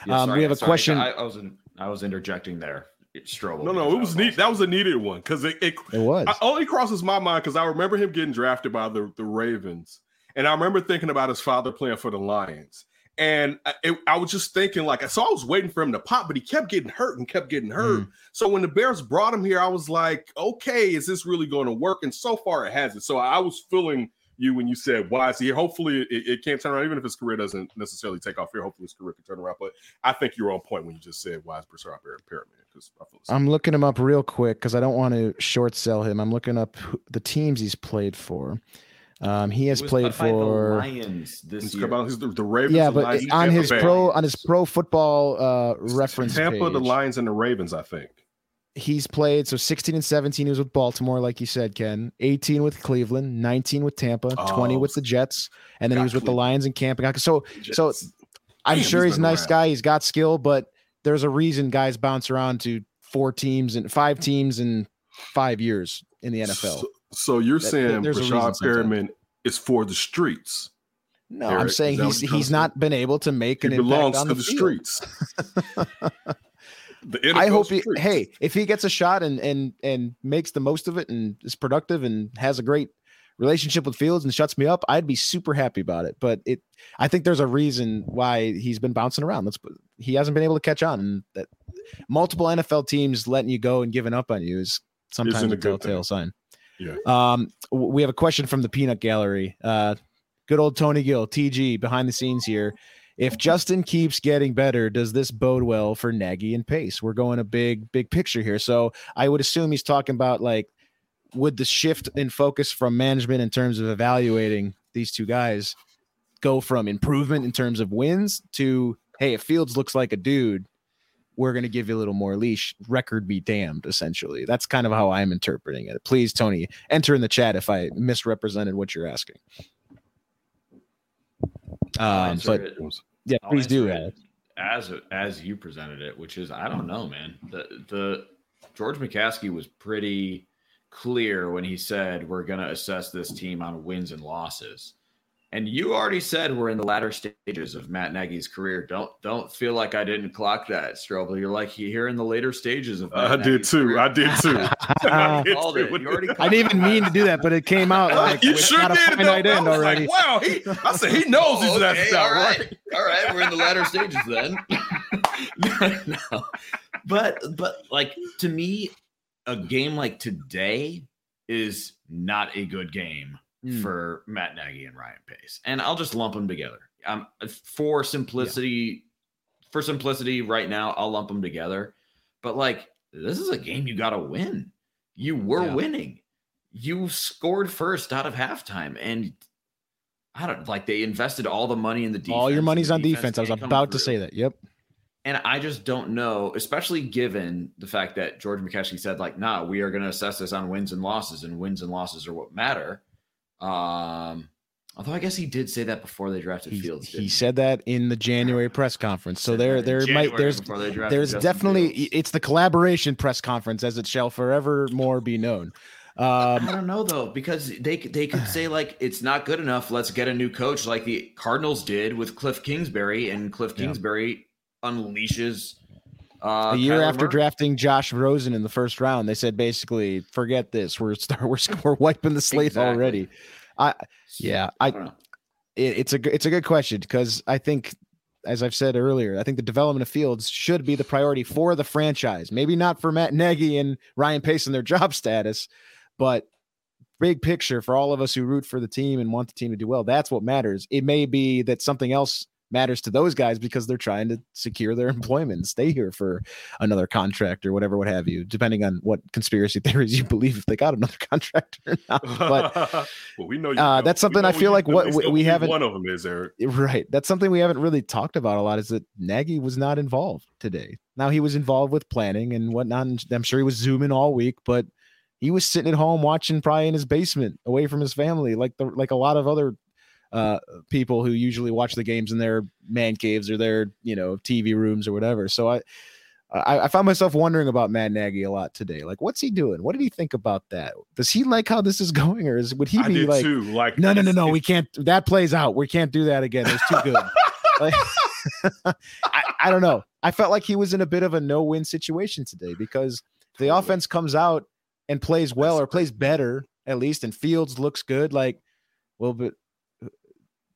<laughs> Um, we have a sorry, question- I, I was in, I was interjecting there. Strobel. No, no, it was neat. That was a needed one because it, it It was. I, only crosses my mind because I remember him getting drafted by the, the Ravens. And I remember thinking about his father playing for the Lions. And I, it, I was just thinking, like, so I was waiting for him to pop, but he kept getting hurt and kept getting hurt. Mm. So when the Bears brought him here, I was like, okay, is this really going to work? And so far, it hasn't. So I was feeling you when you said, why is he here? Hopefully, it, it can't turn around, even if his career doesn't necessarily take off here. Hopefully, his career can turn around. But I think you were on point when you just said, why is Breshad Perriman? Because I feel the same. I'm looking him up real quick because I don't want to short sell him. I'm looking up the teams he's played for. Um, he has He played by the for Lions this year. about his, the, the Ravens. yeah, but Lions, on Tampa his Bay. pro on his pro football uh, reference Tampa, the Lions, and the Ravens. I think. he's played so 16 and 17 he was with baltimore like you said ken 18 with cleveland 19 with tampa 20 Oh, with the jets and then he was with the lions and camp and got- so so i'm Damn, sure he's he's a nice around. guy he's got skill but there's a reason guys bounce around to four teams and five teams in five years in the nfl So, so you're That- saying a reason Perriman is for the streets. no Eric, i'm saying that he's he's not been able to make He an impact on to the, the streets. <laughs> the I hope he, streets. hey, if he gets a shot and and and makes the most of it and is productive and has a great relationship with Fields and shuts me up, I'd be super happy about it. But it, I think there's a reason why he's been bouncing around. Let's he hasn't been able to catch on, and that multiple NFL teams letting you go and giving up on you is sometimes Isn't a a telltale thing. sign. Yeah. Um, we have a question from the Peanut Gallery. Uh, good old Tony Gill, TG, behind the scenes here. If Justin keeps getting better, does this bode well for Nagy and Pace? We're going a big, big picture here. So I would assume he's talking about like, would the shift in focus from management in terms of evaluating these two guys go from improvement in terms of wins to, hey, if Fields looks like a dude, we're going to give you a little more leash. Record be damned, essentially. That's kind of how I'm interpreting it. Please, Tony, enter in the chat if I misrepresented what you're asking. Um, but it. yeah, I'll please do. it as as you presented it, which is I don't know, man. The the George McCaskey was pretty clear when he said we're going to assess this team on wins and losses. And you already said we're in the latter stages of Matt Nagy's career. Don't don't feel like I didn't clock that, Strobel. You're like you're here in the later stages of. Matt I did too. <laughs> <laughs> I did too. I did too. It. I didn't even mean to do that, but it came out <laughs> like you sure not a did. finite though. end I was already. Like, wow, he, I said he knows he's Oh, that okay, stuff, all right. right? All right, we're in the latter stages then. no. But but like to me, a game like today is not a good game Mm. for Matt Nagy and Ryan Pace. And I'll just lump them together. Um for simplicity, for simplicity right now, I'll lump them together. But like this is a game you gotta win. You were Yeah. winning. You scored first out of halftime and I don't like they invested all the money in the defense. All your money's on defense. I was about to say that. Yep. And I just don't know, especially given the fact that George McCaskey said, like, nah, we are going to assess this on wins and losses, and wins and losses are what matter. Um, although I guess he did say that before they drafted He, Fields. he said that in the January press conference. So there, there might, there's, before they drafted there's Justin definitely, Fields. it's the collaboration press conference as it shall forevermore be known. Um, I don't know though, because they they could say <sighs> like it's not good enough. Let's get a new coach, like the Cardinals did with Cliff Kingsbury, and Cliff Yeah. Kingsbury unleashes. Uh, a year Kyler after Murray. drafting Josh Rosen in the first round, they said basically, forget this. We're <laughs> start, we're, we're wiping the slate Exactly. already. I, yeah, I, don't it, it's a it's a good question because I think, as I've said earlier, I think the development of Fields should be the priority for the franchise. Maybe not for Matt Nagy and Ryan Pace and their job <laughs> status, but big picture for all of us who root for the team and want the team to do well. That's what matters. It may be that something else matters to those guys because they're trying to secure their <laughs> employment and stay here for another contract or whatever, what have you, depending on what conspiracy <laughs> theories you believe if they got another <laughs> contract or not. But well, we know uh, that's something know I feel like what we- we haven't- One of them is Eric. Right. That's something we haven't really talked about a lot is that Nagy was not involved today. Now he was involved with planning and whatnot. And I'm sure he was zooming all week, but he was sitting at home watching probably in his basement away from his family, like the like a lot of other uh people who usually watch the games in their man caves or their, you know, TV rooms or whatever. So I I, I found myself wondering about Matt Nagy a lot today. Like, what's he doing? What did he think about that? Does he like how this is <laughs> going, or is would he be like, too. Like no, no, no, no. We can't. That plays out. We can't do that again. It's too good. <laughs> like, <laughs> I, I don't know. I felt like he was in a bit of a no-win situation today because the offense comes out and plays well or plays better at least, and Fields looks good. Like, well, but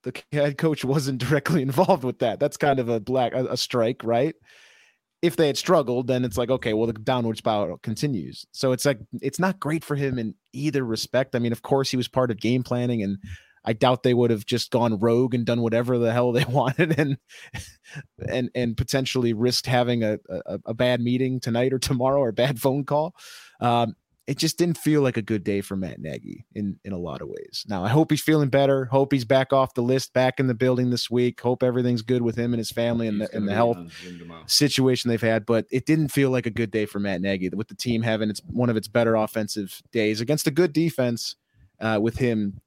the head coach wasn't <laughs> directly involved with that. That's kind of a black a, a strike, right? If they had struggled, then it's like okay, well the downward spiral continues. So it's like it's not great for him in either respect. I mean, of course he was part of game planning and I doubt they would have just gone rogue and done whatever the hell they <laughs> wanted and and and potentially risked having a, a, a bad meeting tonight or tomorrow or a bad phone call. Um, it just didn't feel like a good day for Matt Nagy in in a lot of ways. Now I hope he's feeling better. Hope he's back off the list, back in the building this week. Hope everything's good with him and his family and the and the health situation they've had. But it didn't feel like a good day for Matt Nagy with the team having its one of its better offensive days against a good defense. Uh, with him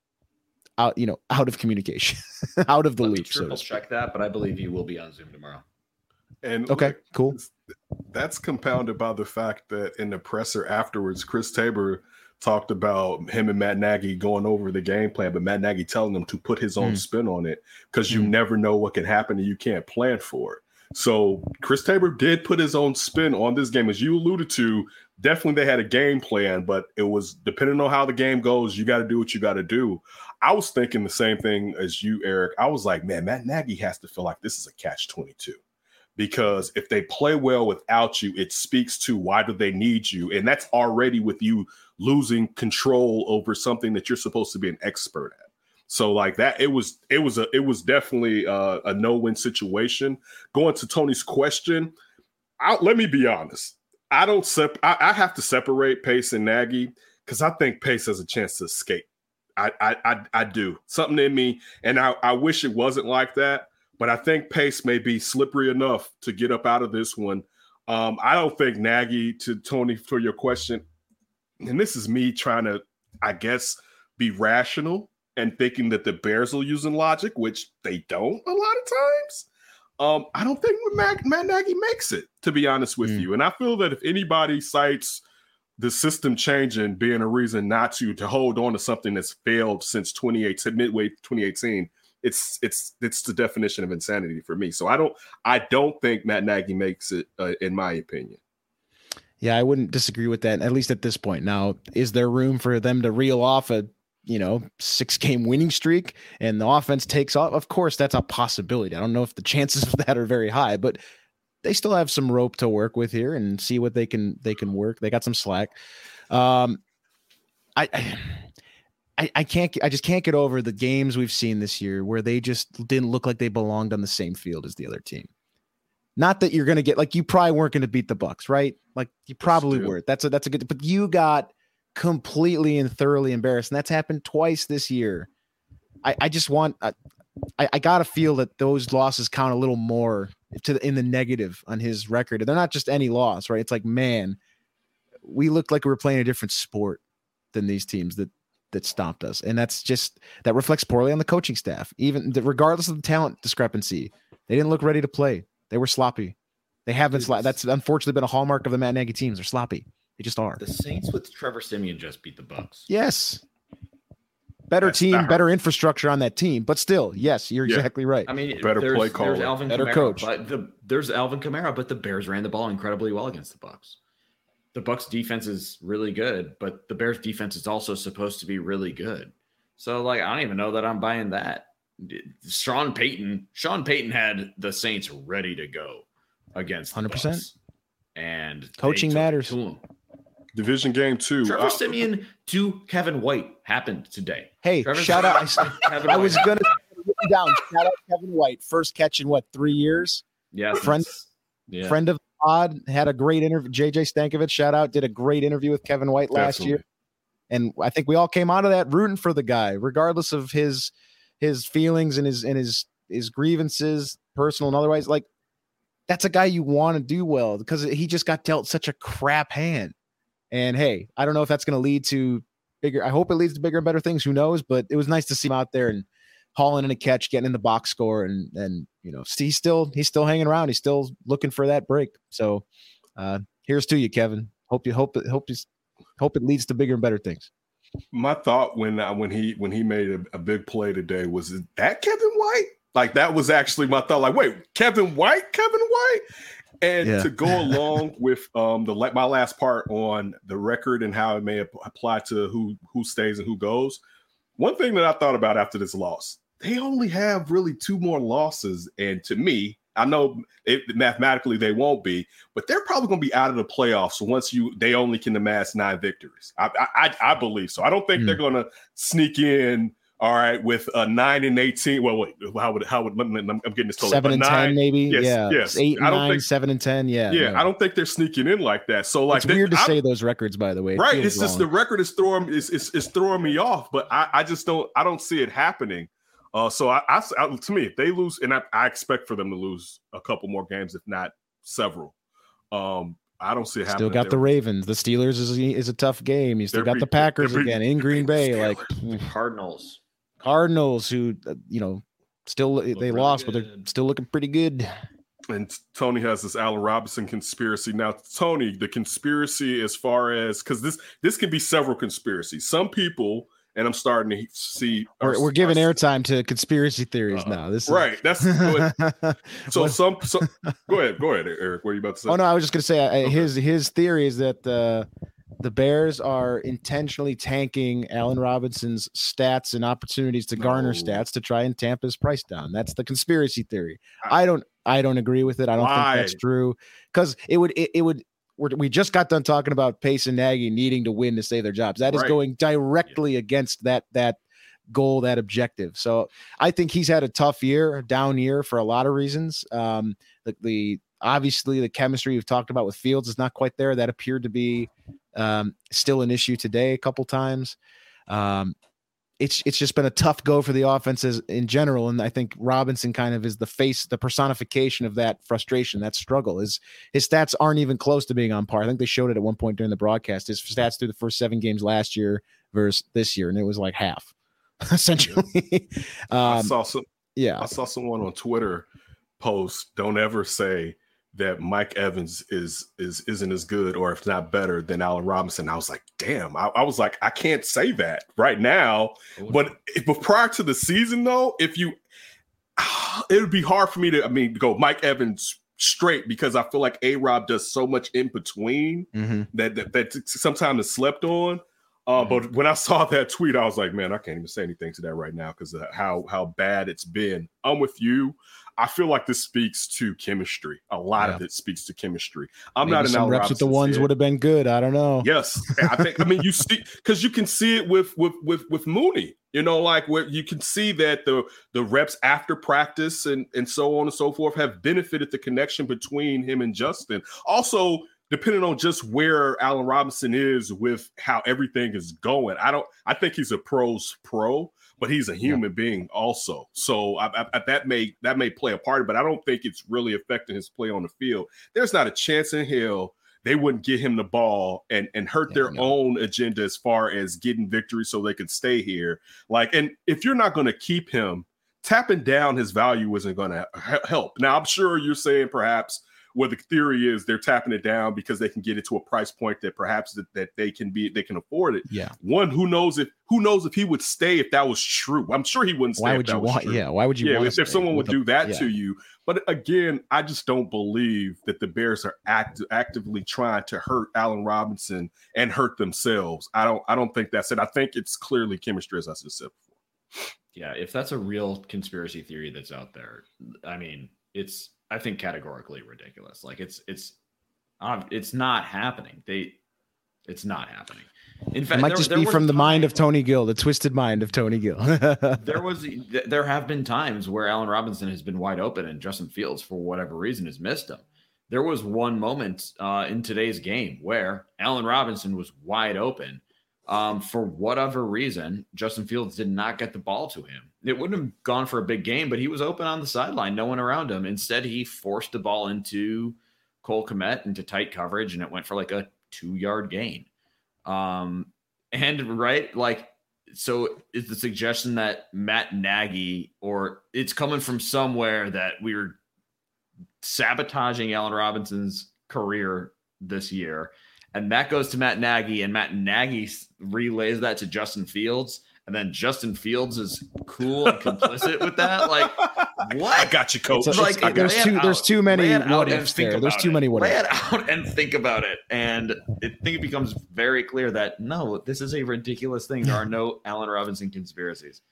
out, you know, out of communication, <laughs> out of the Let me loop. So triple to speak. check that, but I believe he will be on Zoom tomorrow. And Okay, look, cool. That's compounded by the fact that in the presser afterwards, Chris Tabor talked about him and Matt Nagy going over the game plan, but Matt Nagy telling them to put his own Mm. spin on it because you Mm. never know what can happen and you can't plan for it. So Chris Tabor did put his own spin on this game, as you alluded to. Definitely, they had a game plan, but it was depending on how the game goes. You got to do what you got to do. I was thinking the same thing as you, Eric. I was like, man, Matt Nagy has to feel like this is a catch twenty two because if they play well without you, it speaks to why do they need you, and that's already with you losing control over something that you're supposed to be an expert at. So like that, it was it was a it was definitely uh, a, a no win situation. Going to Tony's question, I, let me be honest. I don't sep- I, I have to separate Pace and Nagy because I think Pace has a chance to escape. I, I I I do something in me, and I, I wish it wasn't like that. But I think Pace may be slippery enough to get up out of this one. Um, I don't think Nagy, to Tony, for your question, and this is me trying to, I guess, be rational and thinking that the Bears will use in logic, which they don't a lot of times. Um, I don't think Matt, Matt Nagy makes it, to be honest with Mm. you. And I feel that if anybody cites the system changing being a reason not to to hold on to something that's failed since 2018 midway 2018 it's it's it's the definition of insanity for me so i don't i don't think matt nagy makes it uh, in my opinion Yeah, I wouldn't disagree with that, at least at this point. Now, is there room for them to reel off a you know six game winning streak and the offense takes off? Of course, that's a possibility. I don't know if the chances of that are very high, but they still have some rope to work with here and see what they can they can work. They got some slack. Um, I. I, I I can't I just can't get over the games we've seen this year where they just didn't look like they belonged on the same field as the other team. Not that you're gonna get like you probably weren't gonna beat the Bucks, right? Like you probably were. That's a that's a good but you got completely and thoroughly embarrassed. And that's happened twice this year. I, I just want I, I, I gotta feel that those losses count a little more to the, in the negative on his record. They're not just any loss, right? It's like, man, we looked like we were playing a different sport than these teams that that stomped us. And that's just that reflects poorly on the coaching staff. Even the, regardless of the talent discrepancy, they didn't look ready to play. They were sloppy. They haven't. Sla- that's unfortunately been a hallmark of the Matt Nagy teams. They're sloppy. They just are. The Saints with Trevor Siemian just beat the Bucks. Yes. Better That's team, better infrastructure on that team, but still, yes, you're Yeah. exactly right. I mean, Better there's, play There's caller. Alvin Better Kamara, coach. but the there's Alvin Kamara, but the Bears ran the ball incredibly well against the Bucks. The Bucks defense is really good, but the Bears defense is also supposed to be really good. So, like, I don't even know that I'm buying that. Sean Payton, Sean Payton had the Saints ready to go against 100%. And Coaching matters. division game two Trevor Uh, Siemian to Kevin White happened today. Hey, Trevor shout out. <laughs> I, Kevin I was gonna down. Shout out Kevin White, first catch in what three years? yeah, friend- yeah. Friend of the pod had a great interview. JJ Stankevitz, shout out, did a great interview with Kevin White last Definitely. year, and I think we all came out of that rooting for the guy, regardless of his his feelings and his and his his grievances, personal and otherwise. Like that's a guy you want to do well because he just got dealt such a crap hand. And hey, I don't know if that's going to lead to bigger. I hope it leads to bigger and better things. Who knows? But it was nice to see him out there and hauling in a catch, getting in the box score, and and you know he's still he's still hanging around. He's still looking for that break. So uh here's to you, Kevin. Hope you hope it hope you hope it leads to bigger and better things. my thought when uh, when he when he made a, a big play today was "Is that Kevin White. Like that was actually my thought. Like, wait, Kevin White, Kevin White, and Yeah. to go <laughs> along with um the my last part on the record and how it may apply to who who stays and who goes. One thing that I thought about after this loss, they only have really two more losses. And to me, I know it, mathematically they won't be, but they're probably going to be out of the playoffs once you they only can amass nine victories. I I, I believe so. I don't think mm. they're going to sneak in. All right, with a nine and eighteen. Well, wait, how would how would I'm getting this totally seven and nine, ten maybe? Yes, yeah, yes. Eight, I don't nine, think seven and ten. Yeah, yeah. I don't think they're sneaking in like that. So like, it's weird to I, say those records, by the way. It right? It's just the record is throwing is, is, is throwing me off, but I, I just don't I don't see it happening. Uh, so I, I, I, to me, if they lose, and I, I, expect for them to lose a couple more games, if not several. Um, I don't see it happening. Still got the Ravens. The Steelers is is a tough game. You still got the Packers pre- again in Green <laughs> Bay. Like Cardinals, Cardinals, who uh, you know still Look they lost, good. but they're still looking pretty good. And Tony has this Allen Robinson conspiracy. Now, Tony, the conspiracy as far as because this this can be several conspiracies. Some people and I'm starting to see. We're, we're giving airtime to conspiracy theories uh, now. This right. That's <laughs> <laughs> so. some. So, <laughs> go ahead. Go ahead, Eric. What are you about to say? Oh no, I was just going to say uh, okay. his his theory is that uh, the Bears are intentionally tanking Allen Robinson's stats and opportunities to garner no. stats to try and tamp his price down. That's the conspiracy theory. I, I don't. I don't agree with it. I don't why? think that's true because it would it, it would we're, we just got done talking about Pace and Nagy needing to win to save their jobs. That is right. going directly yeah. against that that goal, that objective. So I think he's had a tough year, a down year for a lot of reasons. Um, the, the obviously the chemistry you've talked about with Fields is not quite there. That appeared to be um, still an issue today a couple times. Um, it's it's just been a tough go for the offenses in general, and I think Robinson kind of is the face, the personification of that frustration, that struggle. His his stats aren't even close to being on par. I think they showed it at one point during the broadcast. His stats through the first seven games last year versus this year, and it was like half, <laughs> essentially. um, I saw some. Yeah, I saw someone on Twitter post. Don't ever say that Mike Evans is is isn't as good or if not better than Allen Robinson. I was like, damn. I, I was like, I can't say that right now. But but prior to the season, though, if you, <sighs> it would be hard for me to. I mean, go Mike Evans straight because I feel like A Rob does so much in between mm-hmm. that, that that sometimes is slept on. Uh, mm-hmm. But when I saw <laughs> that tweet, I was like, man, I can't even say anything to that right now because how how bad it's been. I'm with you. I feel like this speaks to chemistry. A lot yeah. of it speaks to chemistry. I'm Maybe not an reps with the ones would have been good. I don't know. Yes, I think. I mean, you <laughs> see, because you can see it with with with with Mooney. You know, like where you can see that the the reps after practice and and so on and so forth have benefited the connection between him and Justin. Also, depending on just where Allen Robinson is with how everything is going. I don't. I think he's a pros pro but he's a human yeah. being also. So I, I, that may that may play a part, but I don't think it's really affecting his play on the field. There's not a chance in hell they wouldn't get him the ball and and hurt yeah, their own agenda as far as getting victory so they could stay here. Like, and if you're not going to keep him, tapping down his value isn't going to help. Now, I'm sure you're saying perhaps where the theory is they're tapping it down because they can get it to a price point that perhaps that, that they can be they can afford it. Yeah. One who knows if who knows if he would stay if that was true. I'm sure he wouldn't stay. Why would you want? True. Yeah. Why would you? Yeah. If, if someone would do that yeah. to you, but again, I just don't believe that the Bears are act- actively trying to hurt Allen Robinson and hurt themselves. I don't. I don't think that's it. I think it's clearly chemistry, as I just said before. Yeah, if that's a real conspiracy theory that's out there, I mean, it's I think categorically ridiculous. Like it's it's it's not happening. They it's not happening. In fact, it might there, just there be from the mind of Tony Gill, the twisted mind of Tony Gill. <laughs> there was there have been times where Allen Robinson has been wide open and Justin Fields, for whatever reason, has missed him. There was one moment uh, in today's game where Allen Robinson was wide open um, for whatever reason, Justin Fields did not get the ball to him. It wouldn't have gone for a big game, but he was open on the sideline, no one around him. Instead, he forced the ball into Cole Kmet into tight coverage, and it went for like a two yard gain. Um, and right, like, so is the suggestion that Matt Nagy, or it's coming from somewhere that we are sabotaging Allen Robinson's career this year and that goes to Matt Nagy, and Matt Nagy relays that to Justin Fields, and then Justin Fields is cool and complicit with that. Like, <laughs> what? I got you, coach. It's, like, there's too out, there's too many what ifs there. There's too it. many what lay ifs. it out and think about it, and I think it becomes very clear that no, this is a ridiculous thing. There are no Allen Robinson conspiracies.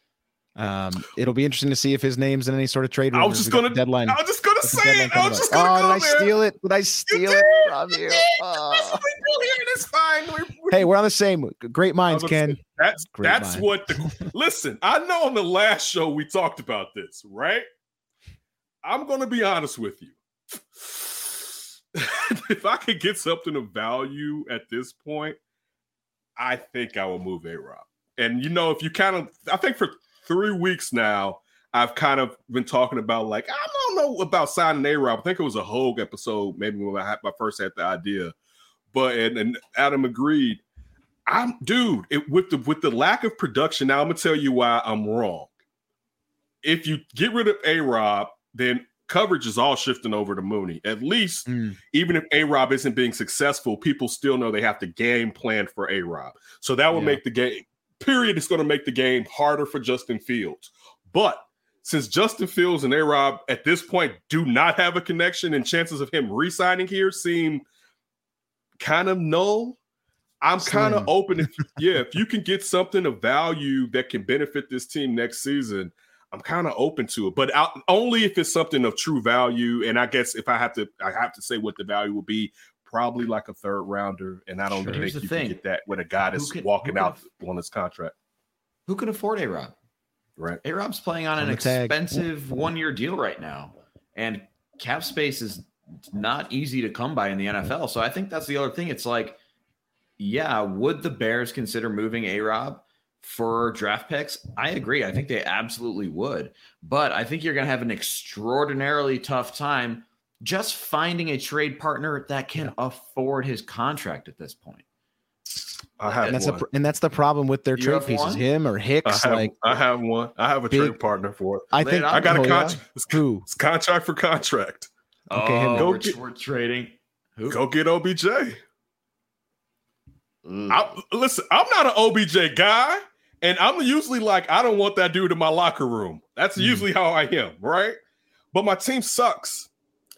Um, it'll be interesting to see if his name's in any sort of trade. I was just gonna deadline. I was just gonna say it. I was just gonna oh, go did I steal it? Did I steal did. it from You you? did. Oh. That's what we do here. It's fine. We- we- Hey, we're on the same. Great minds, Ken. say, That's Great that's what the <laughs> listen. I know on the last show we talked about this, right? I'm gonna be honest with you. <laughs> if I could get something of value at this point, I think I will move A Rob. And you know, if you kind of, I think for three weeks now, I've kind of been talking about like I don't know about signing A Rob. I think it was a Hoge episode, maybe when I, had, I first had the idea. But and, and Adam agreed. I'm dude, it, with the with the lack of production. Now I'm gonna tell you why I'm wrong. If you get rid of A Rob, then coverage is all shifting over to Mooney. At least, Mm. even if A Rob isn't being successful, people still know they have to game plan for A Rob. So that will Yeah. make the game. Period. is going to make the game harder for Justin Fields. But since Justin Fields and A Rob at this point do not have a connection, and chances of him re-signing here seem kind of null. I'm kind of open. If, <laughs> yeah, if you can get something of value that can benefit this team next season, I'm kind of open to it. But out, only if it's something of true value. And I guess if I have to, I have to say what the value will be. Probably like a third rounder, and I don't Sure. think you the can get that with a guy that's Who can- walking who can out on his contract. Who can afford A Rob? Right. A Rob's playing on On an expensive one year deal right now. And cap space is not easy to come by in the NFL. So I think that's the other thing. It's like, yeah, would the Bears consider moving A Rob for draft picks? I agree. I think they absolutely would. But I think you're going to have an extraordinarily tough time just finding a trade partner that can afford his contract at this point. I have And that's one. a, and that's the problem with their You trade pieces. one? Him or I Hicks. have, like I have one. I have a big- trade partner for it. I think. I got a oh, contract. It's, Who? it's contract for contract. Okay, him. oh, Go we're, get- we're trading. Who? Go get OBJ. Ugh. I, listen, I'm not an OBJ guy, and I'm usually like, I don't want that dude in my locker room. That's Mm. usually how I am, right? But my team sucks,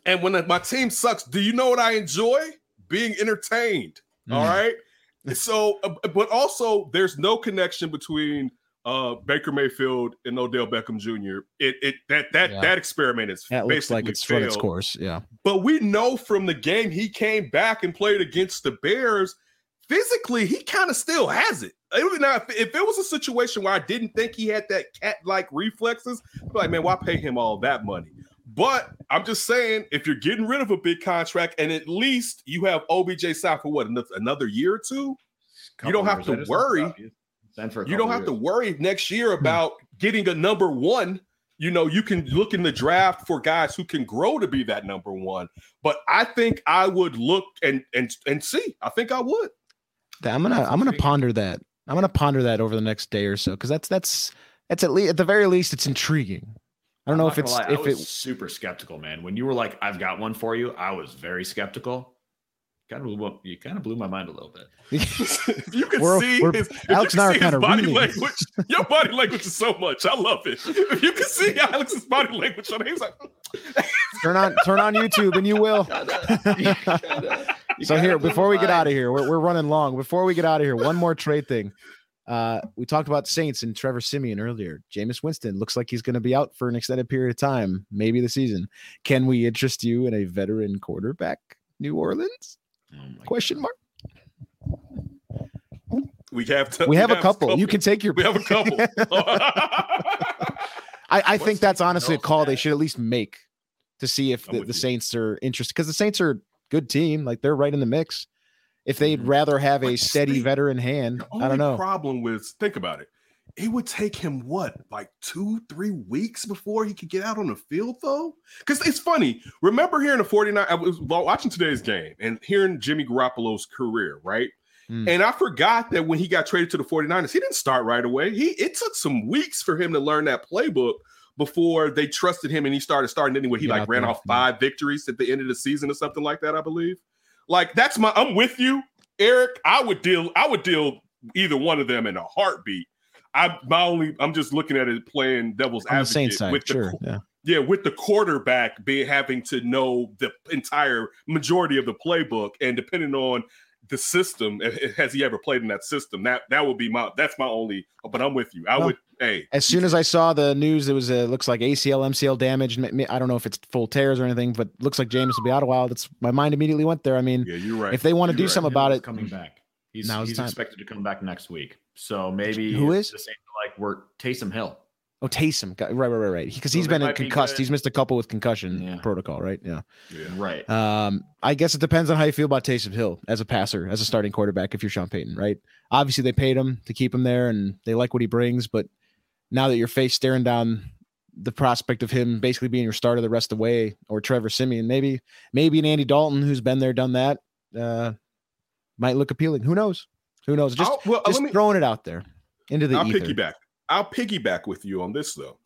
and when my team sucks, do you know what I enjoy? Being entertained. All Mm. right. So, uh, but also, there's no connection between uh, Baker Mayfield and Odell Beckham Jr. It, it that that Yeah. that experiment is That looks like it's run its failed. course. Yeah. But we know from the game he came back and played against the Bears. Physically, he kind of still has it. Would not- if it was a situation where I didn't think he had that cat-like reflexes, I'd be like, man, why pay him all that money? But I'm just saying, if you're getting rid of a big contract and at least you have OBJ signed for what another- another year or two, you don't have to worry. You don't have to worry next year about getting a number one. You know, you can look in the draft for guys who can grow to be that number one. But I think I would look and and and see. I think I would. I'm gonna I'm gonna ponder that. I'm gonna ponder that over the next day or so because that's that's that's at least at the very least it's intriguing. I don't know if it's if I was it super skeptical, man. When you were like, "I've got one for you," I was very skeptical. Kind of blew, you kind of blew my mind a little bit. <laughs> if you can We're- see we're- his, Alex and I are kinda body reeling. language, your body language is so much. I love it. If you can see Alex's body language on it, he's like, <laughs> turn on turn on YouTube and you will. <laughs> so here before we get out of here, we're, we're running long. Before we get out of here, one more trade thing. Uh, we talked about Saints and Trevor Siemian earlier. Jameis Winston looks like he's going to be out for an extended period of time, maybe the season. Can we interest you in a veteran quarterback, New Orleans? Oh Question God. mark. we have to, We have a couple. You can take your. We have a couple. <laughs> I, I think that's honestly a call that- they should at least make to see if the, the. Saints are interested because the Saints are good team. Like they're right in the mix. If they'd Mhm. rather have a steady veteran hand, I don't know. Problem with think about it. It would take him what, like two, three weeks before he could get out on the field, though. Because it's funny. Remember hearing the 49, I was watching today's game and hearing Jimmy Garoppolo's career, right? Hmm. And I forgot that when he got traded to the 49ers, he didn't start right away. He it took some weeks for him to learn that playbook before they trusted him and he started starting anyway. He Get like ran off yeah. five victories at the end of the season or something like that, I believe. Like that's my I'm with you, Eric. I would deal, I would deal either one of them in a heartbeat. I my only I'm just looking at it playing devil's On the advocate Saints side, with the sure. Yeah. yeah, with the quarterback being having to know the entire majority of the playbook, and depending on the system. Has he ever played in that system? That that would be my that's my only. But I'm with you. I Well, would. Hey, As soon as I saw the news, it was uh, looks like ACL, MCL damage. i don't know if it's full tears or anything, but looks like Jameis will be out a while. That's my mind immediately went there. I mean, yeah, you're right. if they want to do right. something about it, coming back. He's, Now's the he's time. expected to come back next week. So maybe who is the same like we're Taysom Hill. Oh Taysom, got- right, right, right, right, because So he's they been in might be concussed. He's missed a couple with concussion Yeah. protocol, right? Yeah. Yeah. Right. Um, I guess it depends on how you feel about Taysom Hill as a passer, as a starting quarterback. If you're Sean Payton, right? Obviously, they paid him to keep him there, and they like what he brings. But now that you're face staring down the prospect of him basically being your starter the rest of the way, or Trevor Siemian, maybe, maybe an Andy Dalton who's been there, done that, uh, might look appealing. Who knows? Who knows? Just, well, just me- throwing it out there into the I'll ether. piggyback. I'll piggyback with you on this though.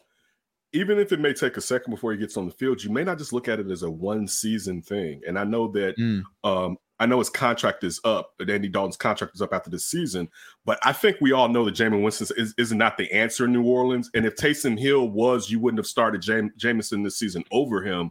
Even if it may take a second before he gets on the field, you may not just look at it as a one season thing. And I know that Mm. um, I know his contract is up, but Andy Dalton's contract is up after this season. But I think we all know that Jameis Winston is, is not the answer in New Orleans. And if Taysom Hill was, you wouldn't have started Jam- Jameson this season over him.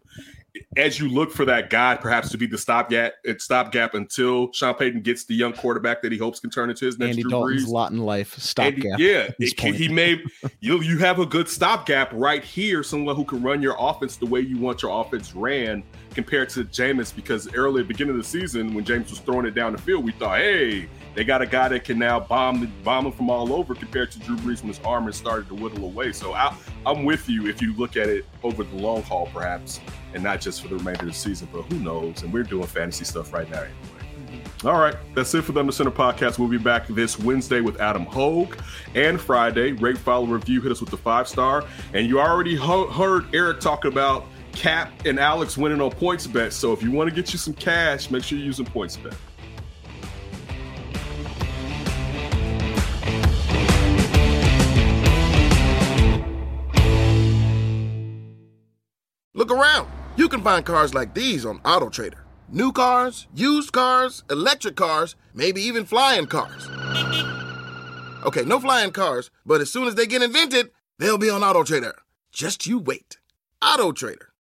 As you look for that guy, perhaps to be the stopgap, uh, stopgap until Sean Payton gets the young quarterback that he hopes can turn into his next Andy Drew Dalton's Brees. lot in life stopgap. yeah, it he may <laughs> you you have a good stopgap right here, someone who can run your offense the way you want your offense ran compared to Jameis. Because early beginning of the season, when Jameis was throwing it down the field, we thought, hey, they got a guy that can now bomb the bomb him from all over compared to Drew Brees when his arm has started to whittle away. So I, I'm with you if you look at it over the long haul, perhaps, and not just for the remainder of the season. But who knows? And we're doing fantasy stuff right now anyway. Mm-hmm. All right, that's it for the Under Center podcast. We'll be back this Wednesday with Adam Hoge and Friday. Rate, follow, review. Hit us with the five star. And you already ho- heard Eric talk about Cap and Alex winning on PointsBet. So if you want to get you some cash, make sure you're using PointsBet. Look around. You can find cars like these on AutoTrader. New cars, used cars, electric cars, maybe even flying cars. Okay, no flying cars, but as soon as they get invented, they'll be on AutoTrader. Just you wait. AutoTrader.